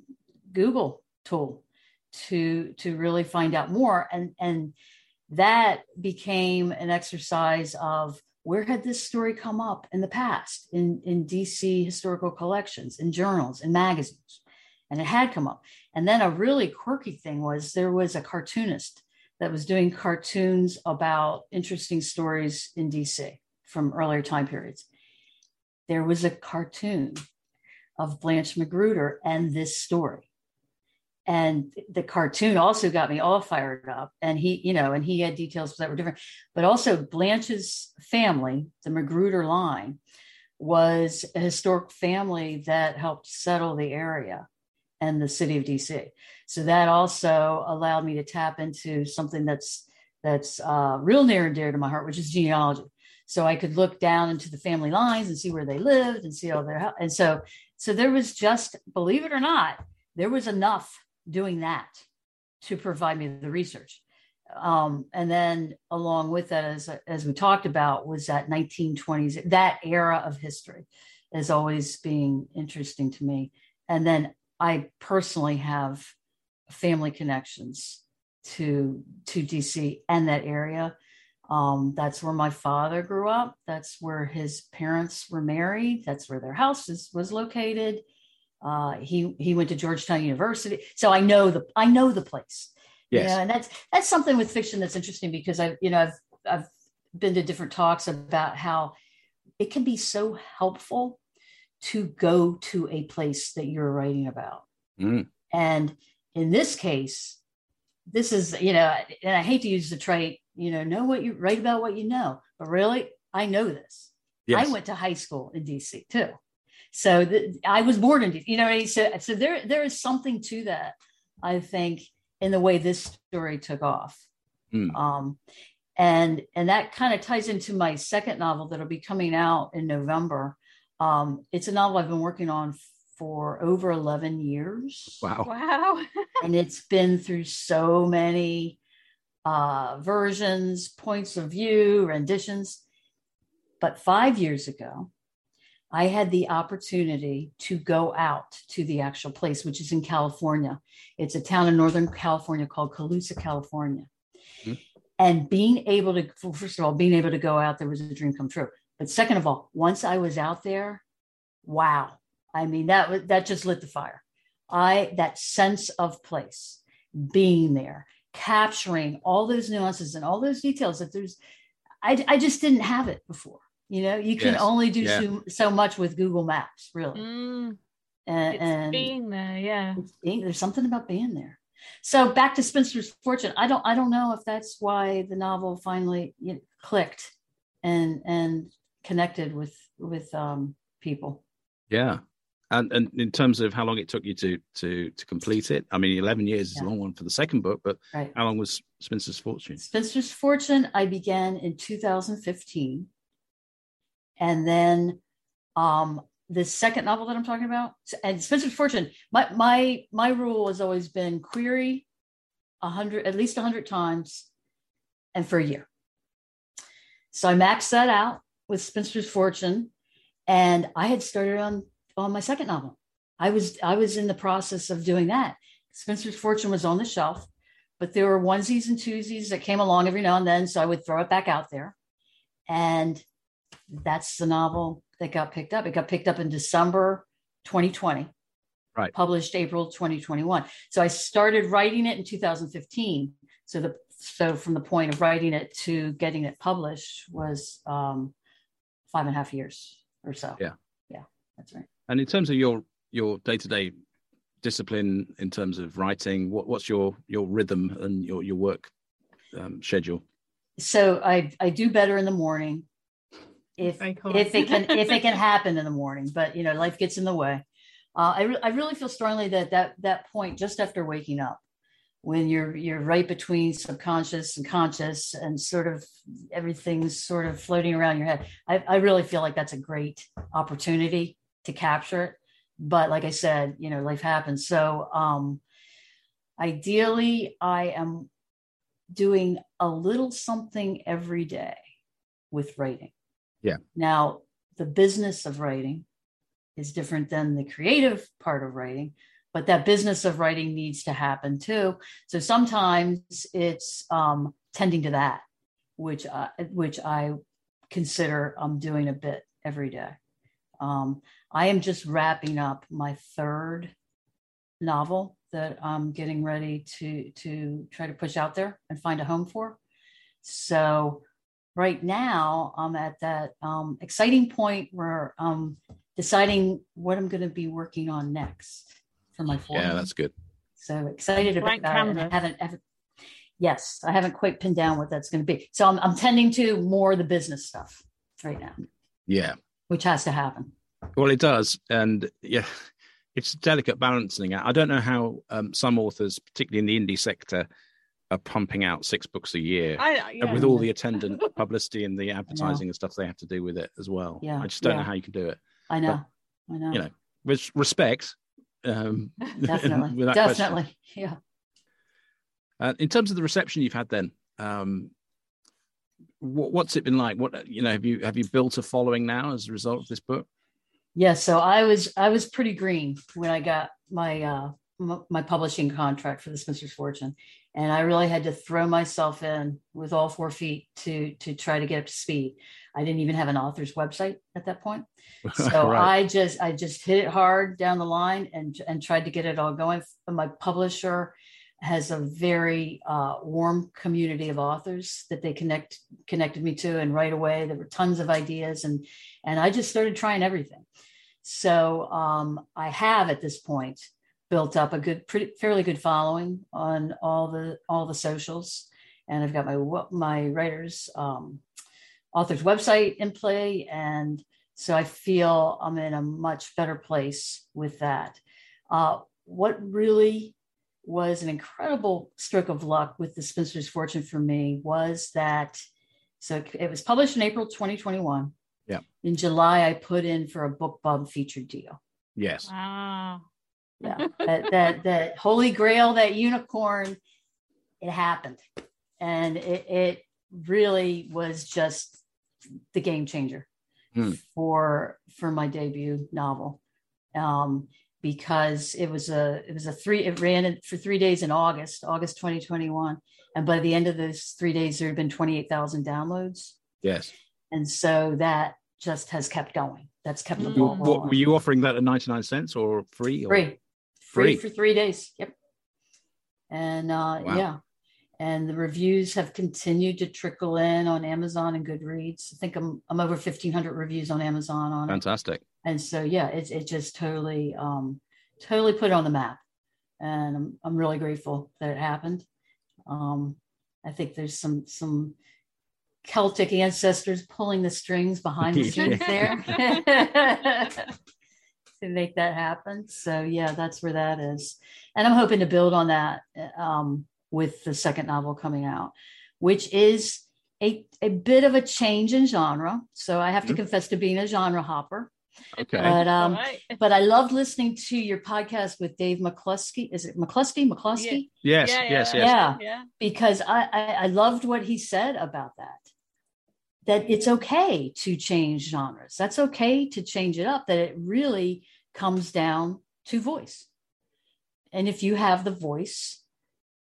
Google tool to to really find out more. And and that became an exercise of where had this story come up in the past in, in DC historical collections, in journals, in magazines and it had come up. And then a really quirky thing was there was a cartoonist that was doing cartoons about interesting stories in DC from earlier time periods. There was a cartoon of Blanche Magruder and this story. And the cartoon also got me all fired up. And he, you know, and he had details that were different. But also, Blanche's family, the Magruder line, was a historic family that helped settle the area and the city of DC. So that also allowed me to tap into something that's that's uh, real near and dear to my heart, which is genealogy. So I could look down into the family lines and see where they lived and see all their and so so there was just believe it or not, there was enough doing that to provide me the research. Um, and then along with that, as as we talked about, was that 1920s that era of history is always being interesting to me. And then I personally have family connections to to DC and that area. Um, that's where my father grew up. That's where his parents were married. That's where their house is, was located. Uh, he he went to Georgetown University, so I know the I know the place. Yes, and that's that's something with fiction that's interesting because I've you know I've I've been to different talks about how it can be so helpful to go to a place that you're writing about. Mm. And in this case, this is, you know, and I hate to use the trait, you know, know what you write about what you know, but really, I know this. Yes. I went to high school in DC too. So the, I was born in DC, you know, so, so there, there is something to that, I think, in the way this story took off. Mm. Um, and and that kind of ties into my second novel that'll be coming out in November. Um, it's a novel I've been working on for over 11 years. Wow. Wow. <laughs> and it's been through so many uh, versions, points of view, renditions. But five years ago, I had the opportunity to go out to the actual place, which is in California. It's a town in Northern California called Colusa, California. Mm-hmm. And being able to, well, first of all, being able to go out there was a dream come true. But second of all, once I was out there, wow. I mean, that was that just lit the fire. I that sense of place, being there, capturing all those nuances and all those details that there's I, I just didn't have it before. You know, you can yes. only do yeah. so, so much with Google Maps, really. Mm. And, and, being there, yeah. Being, there's something about being there. So back to Spinster's Fortune. I don't I don't know if that's why the novel finally you know, clicked and and connected with with um, people. Yeah. And, and in terms of how long it took you to to to complete it, I mean, eleven years is Yeah. a long one for the second book, but Right. how long was Spinster's Fortune? Spinster's Fortune, I began in 2015. And then um the second novel that I'm talking about, and Spinster's Fortune, my my my rule has always been query a hundred at least a hundred times and for a year. So I maxed that out with Spinster's Fortune, and I had started on on my second novel. I was I was in the process of doing that. Spinster's Fortune was on the shelf, but there were onesies and twosies that came along every now and then, so I would throw it back out there, and that's the novel that got picked up. It got picked up in December 2020. Right. Published April 2021. So I started writing it in 2015. So the so from the point of writing it to getting it published was um, five and a half years or so. Yeah. Yeah, that's right. And in terms of your your day to day discipline, in terms of writing, what, what's your your rhythm and your your work um, schedule? So I I do better in the morning. If Very if it can if it can <laughs> happen in the morning, but you know life gets in the way. Uh, I re- I really feel strongly that that that point just after waking up, when you're you're right between subconscious and conscious, and sort of everything's sort of floating around your head. I, I really feel like that's a great opportunity to capture it. But like I said, you know, life happens. So um, ideally, I am doing a little something every day with writing. Yeah. Now, the business of writing is different than the creative part of writing, but that business of writing needs to happen too. So sometimes it's um, tending to that, which I, which I consider I'm doing a bit every day. Um, I am just wrapping up my third novel that I'm getting ready to to try to push out there and find a home for. So right now I'm at that um, exciting point where I'm deciding what I'm going to be working on next for my fourth. Yeah, that's good. So excited about Blank that. And I haven't, haven't, yes, I haven't quite pinned down what that's going to be. So I'm, I'm tending to more the business stuff right now, Yeah. which has to happen. Well, it does, and yeah, it's a delicate balancing act. I don't know how um, some authors, particularly in the indie sector, are pumping out six books a year I, yeah. with all the attendant <laughs> publicity and the advertising and stuff they have to do with it as well. Yeah, I just don't know how you can do it. I know. I know. You know, with respect, um, <laughs> definitely. without question. Definitely. Yeah. Uh, in terms of the reception you've had, then, um, what, what's it been like? What you know, have you have you built a following now as a result of this book? Yeah, so I was I was pretty green when I got my uh my publishing contract for the Spinster's Fortune, and I really had to throw myself in with all four feet to to try to get up to speed. I didn't even have an author's website at that point, <laughs> so right. I just I just hit it hard down the line and and tried to get it all going. My publisher has a very uh, warm community of authors that they connect connected me to, and right away there were tons of ideas, and and I just started trying everything. So um, I have at this point built up a good, pretty fairly good following on all the all the socials, and I've got my my writers um, author's website in play, and so I feel I'm in a much better place with that. Uh, what really was an incredible stroke of luck with the Spinster's Fortune for me was that so it, it was published in April 2021. Yeah. In July, I put in for a BookBub featured deal. yes, Wow. Yeah. that, that that holy grail, that unicorn, it happened. And it, it really was just the game changer Hmm. for for my debut novel. Um, because it was a it was a three it ran in- for three days in August, August 2021. And by the end of those three days, there had been 28,000 downloads. yes. And so that just has kept going. That's kept the Mm. ball What, were you offering that at ninety nine cents or free? Or? free. Free Free. for three days. Yep. And uh Wow. yeah. And the reviews have continued to trickle in on amazon and goodreads. I think i'm, I'm over 1500 reviews on amazon on it. Fantastic. and so yeah it, it just totally um totally put it on the map. And i'm, I'm really grateful that it happened. Um i think there's some some celtic ancestors pulling the strings behind the <laughs> scenes there <laughs> <laughs> to make that happen. So yeah, that's where that is, and I'm hoping to build on that um, with the second novel coming out, which is a a bit of a change in genre. So I have to Mhm. confess to being a genre hopper. Okay. But um, All right. <laughs> but I loved listening to your podcast with Dave McCluskey. Is it McCluskey? McCluskey? yes, Yeah, yes, yes. Yeah. yeah. Because I, I I loved what he said about that. That it's okay to change genres. That's okay to change it up. That it really comes down to voice. And if you have the voice,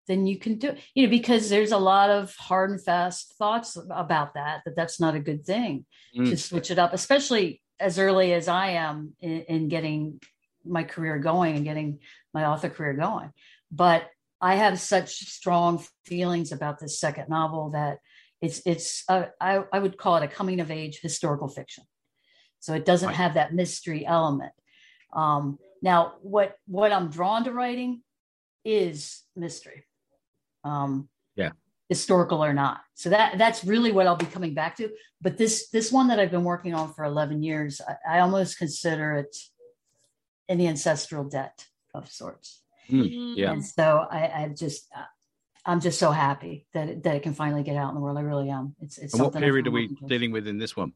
then you can do it. You know, because there's a lot of hard and fast thoughts about that. That that's not a good thing Mm. to switch it up, especially as early as I am in, in getting my career going and getting my author career going. But I have such strong feelings about this second novel that it's it's a, I, I would call it a coming of age historical fiction. So it doesn't Right. have that mystery element. Um, now, what what I'm drawn to writing is mystery. Um, Yeah. historical or not. So that that's really what I'll be coming back to. But this this one that I've been working on for 11 years, I, I almost consider it an ancestral debt of sorts. Mm, yeah. And so I, I just uh, I'm just so happy that it, that it can finally get out in the world. I really am. It's it's And what something I've period been are we working dealing with in this one?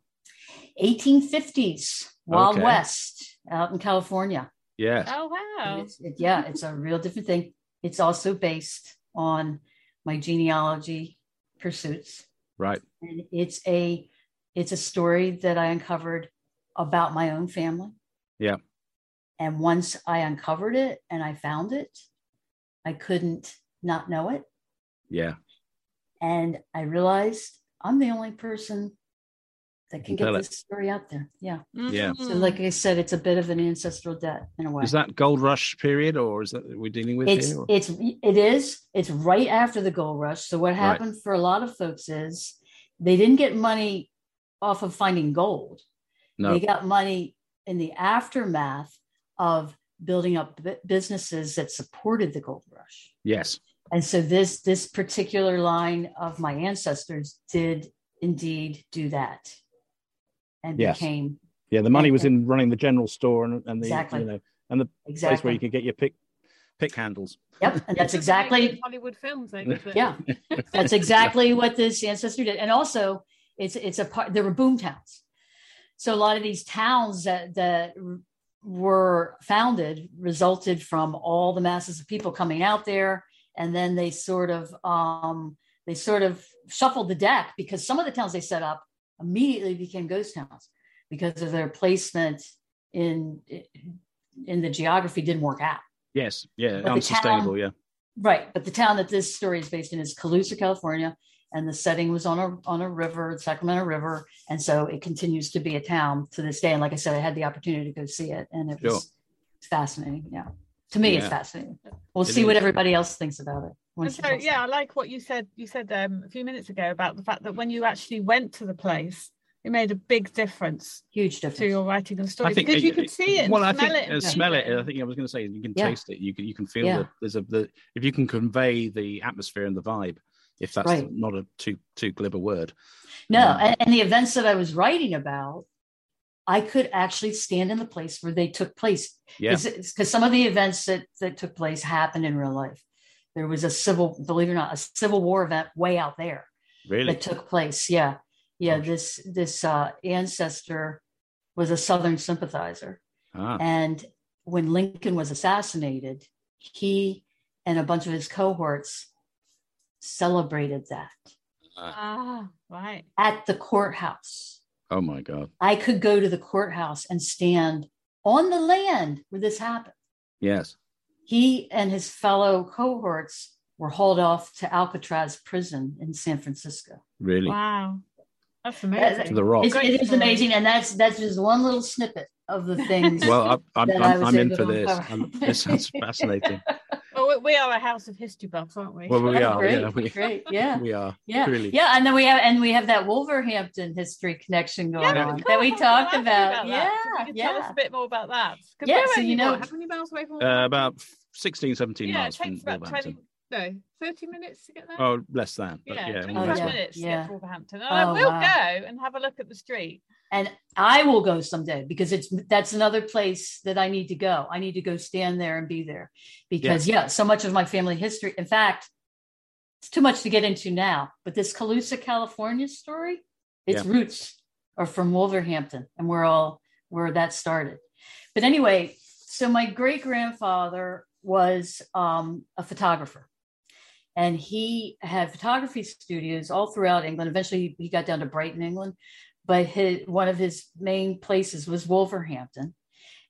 1850s, Wild Okay. West, out in California. Yeah. Oh wow. It's, it, yeah, it's a real different thing. It's also based on my genealogy pursuits, Right. and it's a it's a story that I uncovered about my own family. Yeah. And once I uncovered it and I found it, I couldn't not know it. Yeah. And I realized I'm the only person that can Can tell get it. this story out there. Yeah. Yeah. Mm-hmm. So, like I said, it's a bit of an ancestral debt in a way. Is that gold rush period or is that we're dealing with it's here? or- it's it is it's right after the gold rush. So what happened for a lot of folks is they didn't get money off of finding gold. No. They got money in the aftermath of building up bu- businesses that supported the gold rush. Yes. And so this this particular line of my ancestors did indeed do that, and Yes. became Yeah. The money was in running the general store and, and the Exactly. you know and the place where you could get your pick pick handles. Yep, and that's exactly Hollywood film thing. isn't it? yeah that's exactly what this ancestor did and also it's it's a part there were boom towns so a lot of these towns that that were founded resulted from all the masses of people coming out there and then they sort of um they sort of shuffled the deck because some of the towns they set up immediately became ghost towns because of their placement in in the geography didn't work out Yes. Yeah. But Unsustainable. Yeah. Right, but the town that this story is based in is Colusa, California, and the setting was on a on a river, the Sacramento River, and so it continues to be a town to this day. And like I said, I had the opportunity to go see it, and it Sure. was fascinating. Yeah, to me, it's Yeah. fascinating. We'll It see what everybody else thinks about it. And once it so, yeah, out. I like what you said. You said um, a few minutes ago about the fact that when you actually went to the place, it made a big difference huge to difference. your writing and story I think because you it- could see it. And well, I smell think it uh, smell it. I think I was going to say you can Yeah. taste it. You can you can feel Yeah. that there's a the if you can convey the atmosphere and the vibe. If that's Right. not a too too glib a word. No, Um, and, and the events that I was writing about, I could actually stand in the place where they took place. Yeah. because some of the events that that took place happened in real life. There was a civil, believe it or not, a civil war event way out there Really. that took place. Yeah, yeah. Gosh. This this uh, ancestor was a Southern sympathizer, Ah. and when Lincoln was assassinated, he and a bunch of his cohorts celebrated that Ah, right. at the courthouse. Oh my God. I could go to the courthouse and stand on the land where this happened. Yes. He and his fellow cohorts were hauled off to Alcatraz prison in San Francisco. Really. Wow. That's To amazing. the rock. It's, it is amazing, and that's that's just one little snippet of the things. Well, I, I'm that I I'm, I'm in for this. I'm, this sounds <laughs> fascinating. Well, we- we are a house of history buffs, aren't we? Well, we <laughs> are. great, Yeah, we, great, <laughs> yeah, we are. yeah, truly. yeah. And then we have and we have that Wolverhampton history connection going Yeah, on that we course, talked I was about. asking Yeah, that. So if you could Tell us a bit more about that. 'Cause Yeah, so you know- what, how many miles away from Uh, about 16, 17 Yeah, miles from about Wolverhampton. 20, no, 30 minutes to get there. Oh, less than. But yeah, yeah, 25 almost yeah. minutes to Yeah. get to Wolverhampton. And Oh, I will wow. go and have a look at the street. And I will go someday because it's that's another place that I need to go. I need to go stand there and be there because yeah, so much of my family history. In fact, it's too much to get into now. But this Colusa, California story, its yeah. roots are from Wolverhampton, and we're all where that started. But anyway, so my great grandfather was um, a photographer and he had photography studios all throughout England. Eventually, he got down to Brighton, England, but his, one of his main places was Wolverhampton.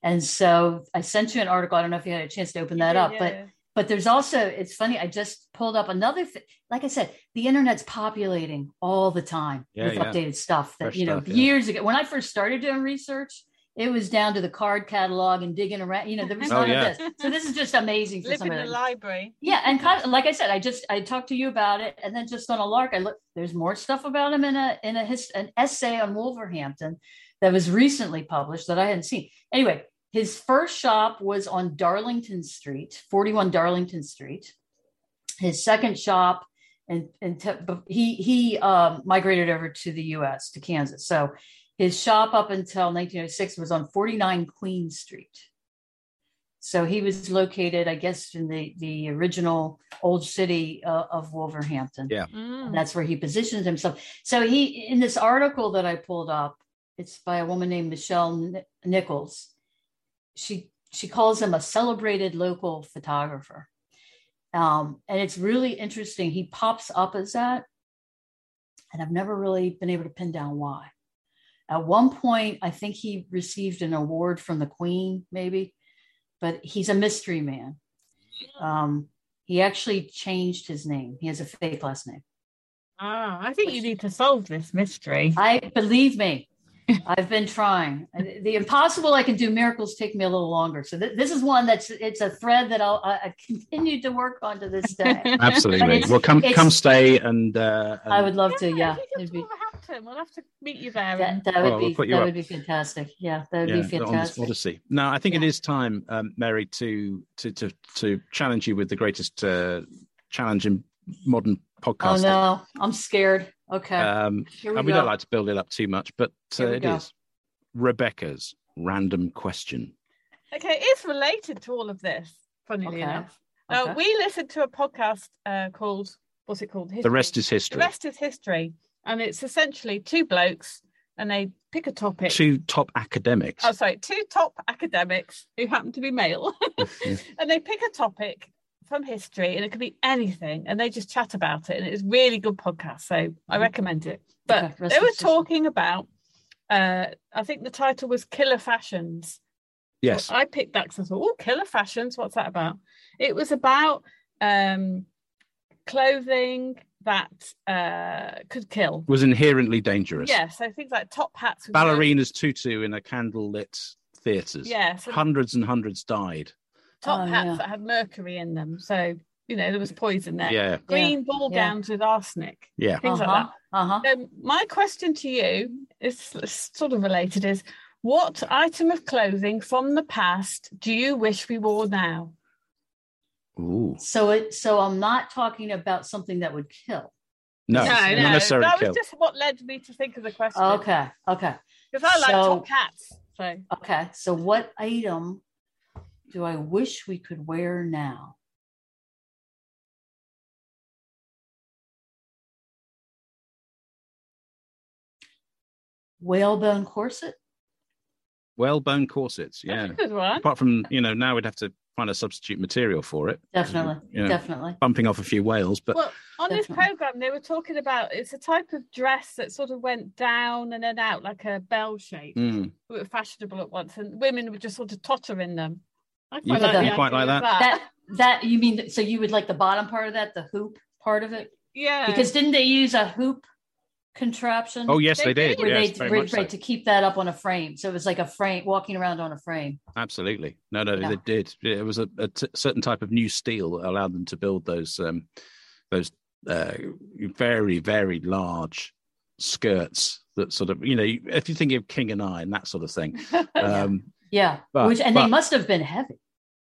And so I sent you an article. I don't know if you had a chance to open that yeah, up, yeah, but but there's also it's funny. I just pulled up another. Th- like I said, the internet's populating all the time with updated stuff that Fresh you know stuff, years ago when I first started doing research it was down to the card catalog and digging around. You know, there was <laughs> oh, none yeah. of this. So this is just amazing for Live in the library. Yeah, and kind of, like I said, I just I talked to you about it, and then just on a lark, I look. There's more stuff about him in a in a his, an essay on Wolverhampton that was recently published that I hadn't seen. Anyway, his first shop was on Darlington Street, 41 Darlington Street. His second shop, and and he he um, migrated over to the U.S. to Kansas. So his shop up until 1906 was on 49 Queen Street. So he was located, I guess, in the, the original old city uh, of Wolverhampton. Yeah. Mm. That's where he positioned himself. So he, in this article that I pulled up, it's by a woman named Michelle Nichols. She, she calls him a celebrated local photographer. Um, and it's really interesting. He pops up as that. And I've never really been able to pin down why. At one point, I think he received an award from the Queen, maybe, but he's a mystery man. Um, he actually changed his name. He has a fake last name. Ah, I think you need to solve this mystery. I believe me. I've been trying. The impossible I can do miracles take me a little longer. So th- this is one that's it's a thread that I'll I continue to work on to this day. <laughs> Absolutely. Well, come come stay and, uh, and, I would love to. Yeah, yeah. Be, we'll have to meet you there. That, that would be we'll that up. would be fantastic. Yeah, that would yeah, be fantastic. Odyssey. Now, I think yeah. it is time, um, Mary, to to to to challenge you with the greatest uh, challenge in modern podcasting. Oh no, I'm scared. Okay. Um, we and we don't like to build it up too much, but uh, it go. is Rebecca's random question. Okay, it's related to all of this, funnily okay. enough. Now, okay. we listened to a podcast uh, called, what's it called? History. The Rest is History. The Rest is History. And it's essentially two blokes and they pick a topic. Two top academics. Oh, sorry, two top academics who happen to be male. <laughs> <laughs> and they pick a topic from history and it could be anything and they just chat about it and it's really good podcast so i mm-hmm. recommend it. But okay, they were talking about uh i think the title was killer fashions. Yes. I picked that because i thought oh killer fashions what's that about? It was about um clothing that uh could kill. Was inherently dangerous. Yeah so things like top hats ballerinas tutu in a candle lit theatres yeah so hundreds and hundreds died top oh, hats yeah. that had mercury in them. So you know there was poison there. Yeah. Green yeah. ball gowns with arsenic. Yeah. Things uh-huh. like that. Uh-huh. So my question to you is sort of related: is what item of clothing from the past do you wish we wore now? Ooh. So it so I'm not talking about something that would kill. No, no, no. necessarily that kill. was just what led me to think of the question. Okay, okay. Because I like so, top hats. So okay, so what item do I wish we could wear now? Whalebone corset? Whalebone corsets, yeah. Apart from, you know, now we'd have to find a substitute material for it. Definitely, you know, definitely. Bumping off a few whales, but well, on definitely. this program they were talking about it's a type of dress that sort of went down and then out like a bell shape. Mm. were fashionable at once, and women would just sort of totter in them. I quite, like, you quite like that. that. That you mean? So you would like the bottom part of that, the hoop part of it? Yeah. Because didn't they use a hoop contraption? Oh yes, they, they did. Yes, they, right, right so. to keep that up on a frame. So it was like a frame, walking around on a frame. Absolutely. No, no, they did. It was a, a t- certain type of new steel that allowed them to build those um, those uh, very very large skirts that sort of you know if you think of King and I and that sort of thing. <laughs> Um, yeah, but, which and but, they must have been heavy.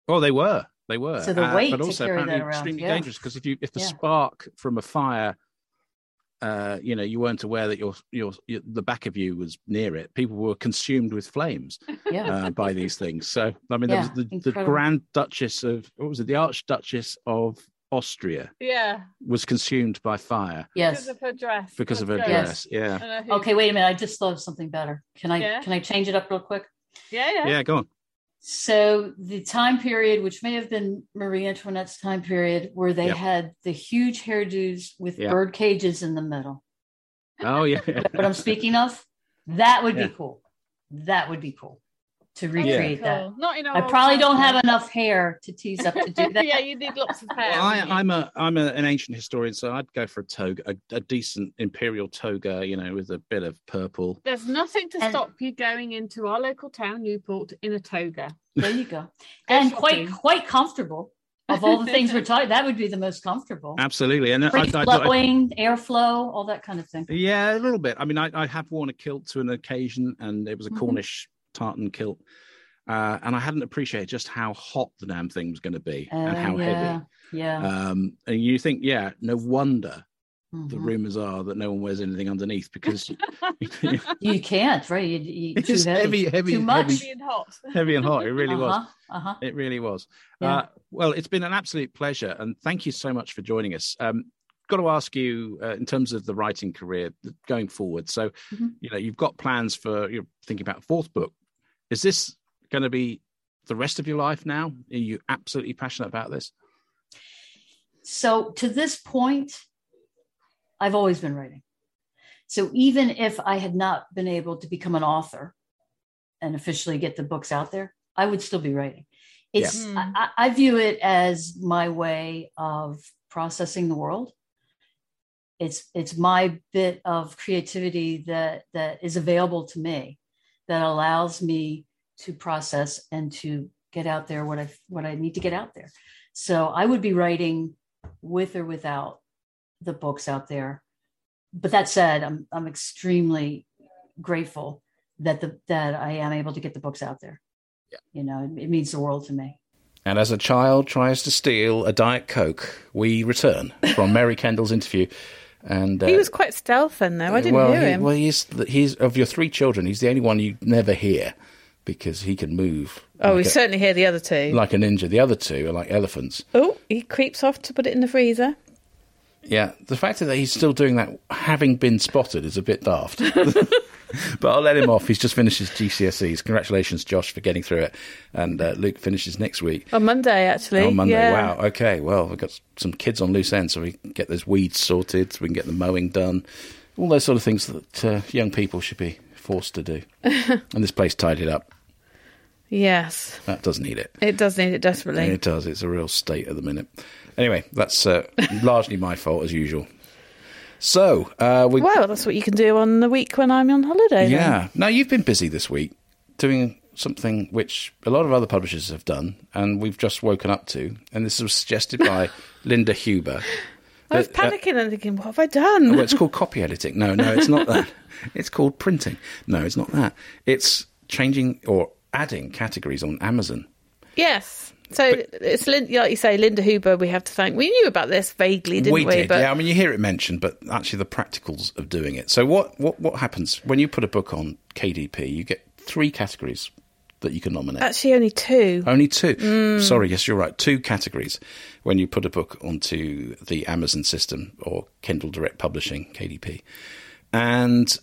Oh, they were. They were. So the uh, weight uh, but also apparently extremely yeah. dangerous because if you if the yeah. spark from a fire uh, you know, you weren't aware that your, your your the back of you was near it. People were consumed with flames <laughs> Yeah. uh, by these things. So I mean, there was Yeah, the, the. Grand Duchess of what was it? The Archduchess of Austria Yeah, was consumed by fire yes. because of her dress. because of her That's Yes. dress. Yeah, I know who- Okay, wait a minute. I just thought of something better. Can I Yeah. can I change it up real quick? Yeah, yeah. yeah. Go on. So the time period, which may have been Marie Antoinette's time period, where they Yep. had the huge hairdos with Yeah. bird cages in the middle. Oh yeah. <laughs> What I'm speaking of, that would Yeah. be cool. That would be cool to That would be recreate that. Not in I old probably don't have enough hair to tease up to do <laughs> that. yeah, you need lots of hair. Well, I, I'm a I'm a, an ancient historian, so I'd go for a toga, a, a decent imperial toga, you know, with a bit of purple. There's nothing to And- stop you going into our local town, Newport, in a toga. There you go. <laughs> and quite shopping. quite comfortable. Of all the things we're <laughs> talking, that would be the most comfortable. Absolutely, and I, Free I, I, flowing, airflow, all that kind of thing. yeah, a little bit. I mean, I, I have worn a kilt to an occasion, and it was a Mhm. Cornish tartan kilt, uh, and I hadn't appreciated just how hot the damn thing was going to be and Uh, how yeah, heavy. yeah. Um, and you think, yeah, no wonder the Mhm. rumors are that no one wears anything underneath because <laughs> <laughs> You can't, right? You, you, it's too just heavy. heavy, heavy, Too much. heavy, Being hot. heavy and hot. It really was. uh-huh, Uh-huh. It really was. Yeah. Uh, well, it's been an absolute pleasure, and thank you so much for joining us. Um, got to ask you uh, in terms of the writing career going forward. So, Mhm. you know, you've got plans for you're thinking about a fourth book. Is this going to be the rest of your life now? Are you absolutely passionate about this? So to this point, I've always been writing. So even if I had not been able to become an author and officially get the books out there, I would still be writing. It's Yeah. I, I I view it as my way of processing the world. It's it's my bit of creativity that that is available to me that allows me to process and to get out there what I what I need to get out there. So I would be writing with or without the books out there. But that said, I'm I'm extremely grateful that the that I am able to get the books out there. Yeah. You know, it, it means the world to me. And as a child tries to steal a Diet Coke, we return from Mary Kendall's interview. And uh, He was quite stealth then, though. I didn't well, hear he- him. well, he's he's of your three children. He's the only one you never hear because he can move. oh, we a, certainly hear the other two. like a ninja. The other two are like elephants. oh, he creeps off to put it in the freezer. Yeah, the fact that he's still doing that, having been spotted, is a bit daft. <laughs> but I'll let him off. He's just finished his GCSEs. Congratulations, Josh, for getting through it. And uh, Luke finishes next week. On Monday, actually. on Monday. Yeah. Wow. Okay. Well, we've got some kids on loose ends, so we can get those weeds sorted, so we can get the mowing done, all those sort of things that uh, young people should be forced to do. <laughs> and this place tidied up. Yes. That does need it. It does need it desperately. It does. It's a real state at the minute. Anyway, that's uh, largely my fault as usual. So uh, we. Well, that's what you can do on the week when I'm on holiday. then. Yeah. Now you've been busy this week doing something which a lot of other publishers have done, and we've just woken up to. And this was suggested by <laughs> Linda Huber. I was that, uh, panicking and thinking, what have I done? well, it's called <laughs> copy editing. No, no, it's not that. <laughs> It's called printing. No, it's not that. It's changing or adding categories on Amazon. yes. So it's like you say, Linda Huber. We have to thank. We knew about this vaguely, didn't we? did, but yeah. I mean, you hear it mentioned, but actually, the practicals of doing it. So, what, what, what happens when you put a book on KDP? You get three categories that you can nominate. actually, only two. Only two. Mm. Sorry, yes, you're right. Two categories when you put a book onto the Amazon system or Kindle Direct Publishing, KDP. And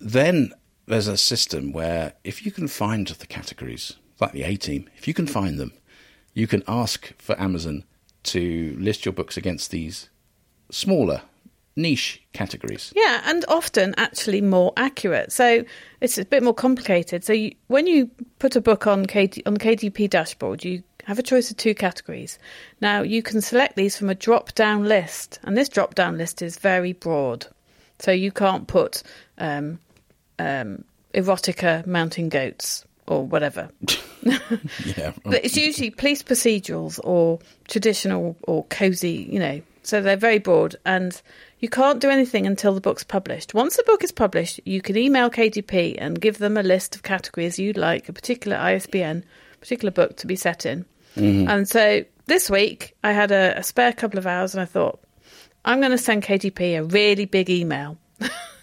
then there's a system where if you can find the categories, like the A team, if you can find them, you can ask for Amazon to list your books against these smaller niche categories. Yeah, and often actually more accurate. So it's a bit more complicated. So you, when you put a book on KD, on the KDP dashboard, you have a choice of two categories. Now you can select these from a drop-down list, and this drop-down list is very broad. So you can't put um, um, erotica mountain goats or whatever. <laughs> Yeah. But it's usually police procedurals or traditional or cozy, you know. So they're very broad, and you can't do anything until the book's published. Once the book is published, you can email KDP and give them a list of categories you'd like a particular ISBN, particular book to be set in. Mm-hmm. And so this week, I had a, a spare couple of hours, and I thought, I'm going to send KDP a really big email.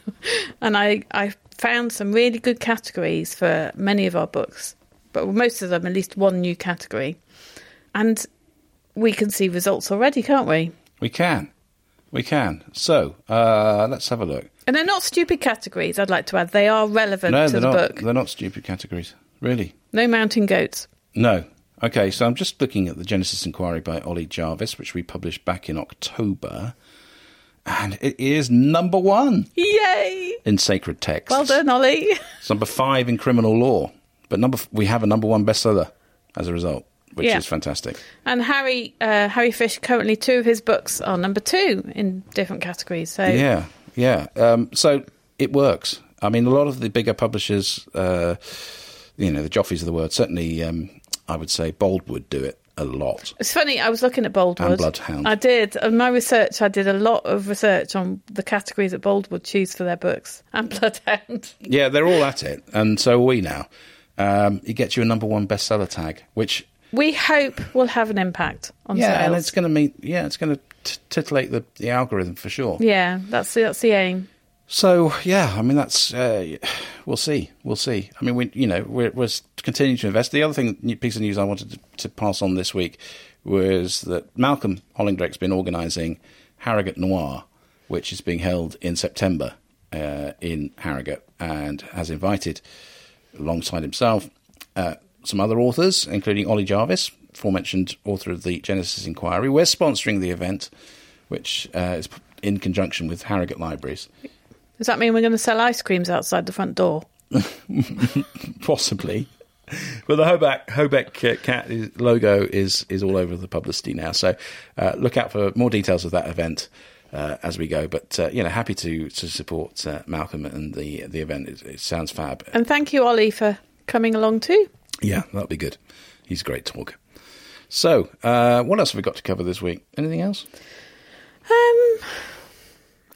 <laughs> and I, I found some really good categories for many of our books, but most of them, at least one new category. And we can see results already, can't we? We can. We can. So uh, let's have a look. And they're not stupid categories, I'd like to add. They are relevant No, to the not. book. They're not stupid categories. Really. No mountain goats. No. Okay, so I'm just looking at the Genesis Inquiry by Ollie Jarvis, which we published back in October, and it is number one Yay! in sacred texts. Well done, Ollie. It's number five in criminal law, but number f- we have a number one bestseller as a result, which Yeah. is fantastic. And Harry uh, Harry Fish, currently two of his books are number two in different categories. So Yeah, yeah. Um, so it works. I mean, a lot of the bigger publishers, uh, you know, the Joffies of the world, certainly, um, I would say Boldwood do it a lot. It's funny, I was looking at Boldwood. And Bloodhound. I did. In my research, I did a lot of research on the categories that Boldwood choose for their books. And <laughs> Bloodhound. Yeah, they're all at it, and so are we now. Um, it gets you a number one bestseller tag, which We hope will have an impact on yeah, and it's going to mean yeah, it's going to titillate the, the algorithm for sure. yeah, that's the, that's the aim. So yeah, I mean that's uh, we'll see, we'll see. I mean we you know we're, we're continuing to invest. The other thing piece of news I wanted to, to pass on this week was that Malcolm Hollingdrake's been organising Harrogate Noir, which is being held in September uh, in Harrogate, and has invited alongside himself uh, some other authors, including Ollie Jarvis, aforementioned author of the Genesis Inquiry. We're sponsoring the event, which uh, is in conjunction with Harrogate Libraries. Does that mean we're going to sell ice creams outside the front door? <laughs> possibly. But the Hobeck uh, cat is, logo is is all over the publicity now. So uh, look out for more details of that event uh, as we go. But uh, you know, happy to to support uh, Malcolm and the the event. It, it sounds fab. And thank you, Ollie, for coming along too. Yeah, that'll be good. He's a great talker. So, uh, what else have we got to cover this week? Anything else? Um,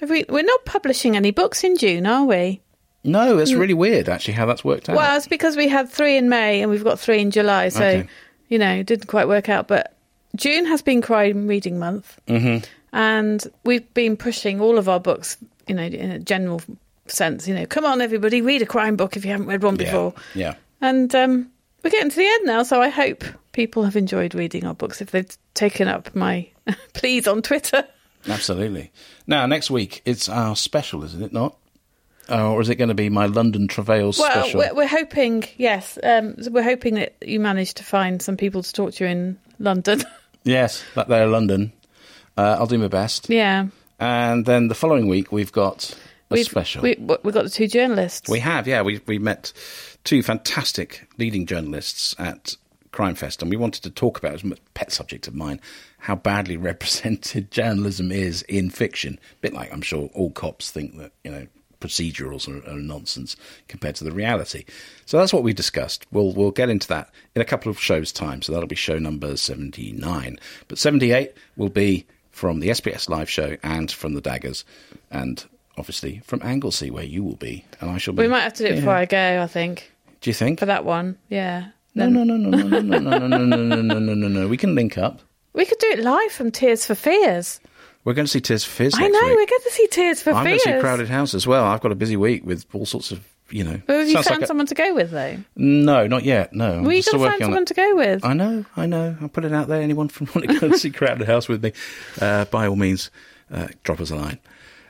we, we're not publishing any books in June, are we? No, it's really weird actually how that's worked out. Well, it's because we had three in May and we've got three in July, so Okay. you know, it didn't quite work out. But June has been Crime Reading Month, mm-hmm. and we've been pushing all of our books, you know, in a general sense. You know, come on, everybody, read a crime book if you haven't read one yeah, before. yeah. And um, we're getting to the end now, so I hope people have enjoyed reading our books if they've taken up my <laughs> pleas on Twitter. Absolutely. Now, next week it's our special, isn't it not? Uh, or is it going to be my London Travails Well, special? we're, we're hoping, yes, um, we're hoping that you manage to find some people to talk to in London. <laughs> Yes, that they're London. Uh, I'll do my best. yeah. And then the following week we've got a We've, special. We, we've got the two journalists. We have, yeah. We we met two fantastic leading journalists at Crime Fest, and we wanted to talk about it was a pet subject of mine how badly <laughs> represented journalism is in fiction. A bit like I'm sure all cops think that you know procedurals are, are nonsense compared to the reality. So that's what we discussed. We'll we'll get into that in a couple of shows' time. So that'll be show number seventy nine, but seventy eight will be from the SBS live show and from the Daggers, and obviously from Anglesey where you will be, and I shall be. we might have to do it before I go, I think, Do you think? for that one. Yeah. No, no, no, no, no, no, no, no, no, no, no, no, no, no, no. We can link up. We could do it live from Tears for Fears. We're going to see Tears for Fears I know, week. we're going to see Tears for Fears. I'm going to see Crowded House as well. I've got a busy week with all sorts of, you know. Well, have you found like a- someone to go with, though? No, not yet. No, I'm Well, you've got to find someone it. to go with. I know, I know. I'll put it out there. Anyone from want to go and see Crowded House with me, uh, by all means, uh, drop us a line.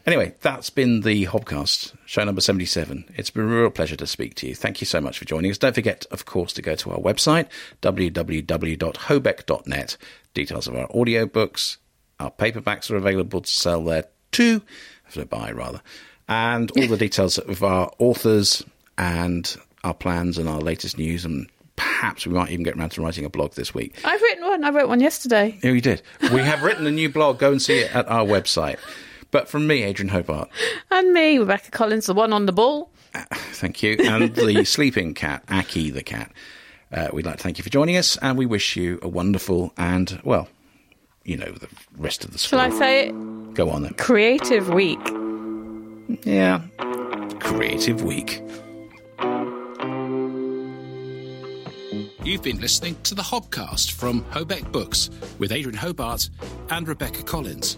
Anyway, that's been the Hobcast, show number 77. It's been a real pleasure to speak to you. Thank you so much for joining us. Don't forget, of course, to go to our website, www.hobeck.net. Details of our audiobooks, our paperbacks are available to sell there too, to buy rather, and all the <laughs> details of our authors and our plans and our latest news and perhaps we might even get around to writing a blog this week. I've written one. I wrote one yesterday. Oh, yeah, we did. We have written a new blog. Go and see it at our website. But from me, Adrian Hobart, And me, Rebecca Collins, the one on the ball. thank you. And the <laughs> sleeping cat, Aki the cat. Uh, we'd like to thank you for joining us, and we wish you a wonderful and, well, you know, the rest of the Shall. I say it? Go on then. Creative Week. Yeah. Creative week. You've been listening to the Hobcast from Hobeck Books with Adrian Hobart and Rebecca Collins.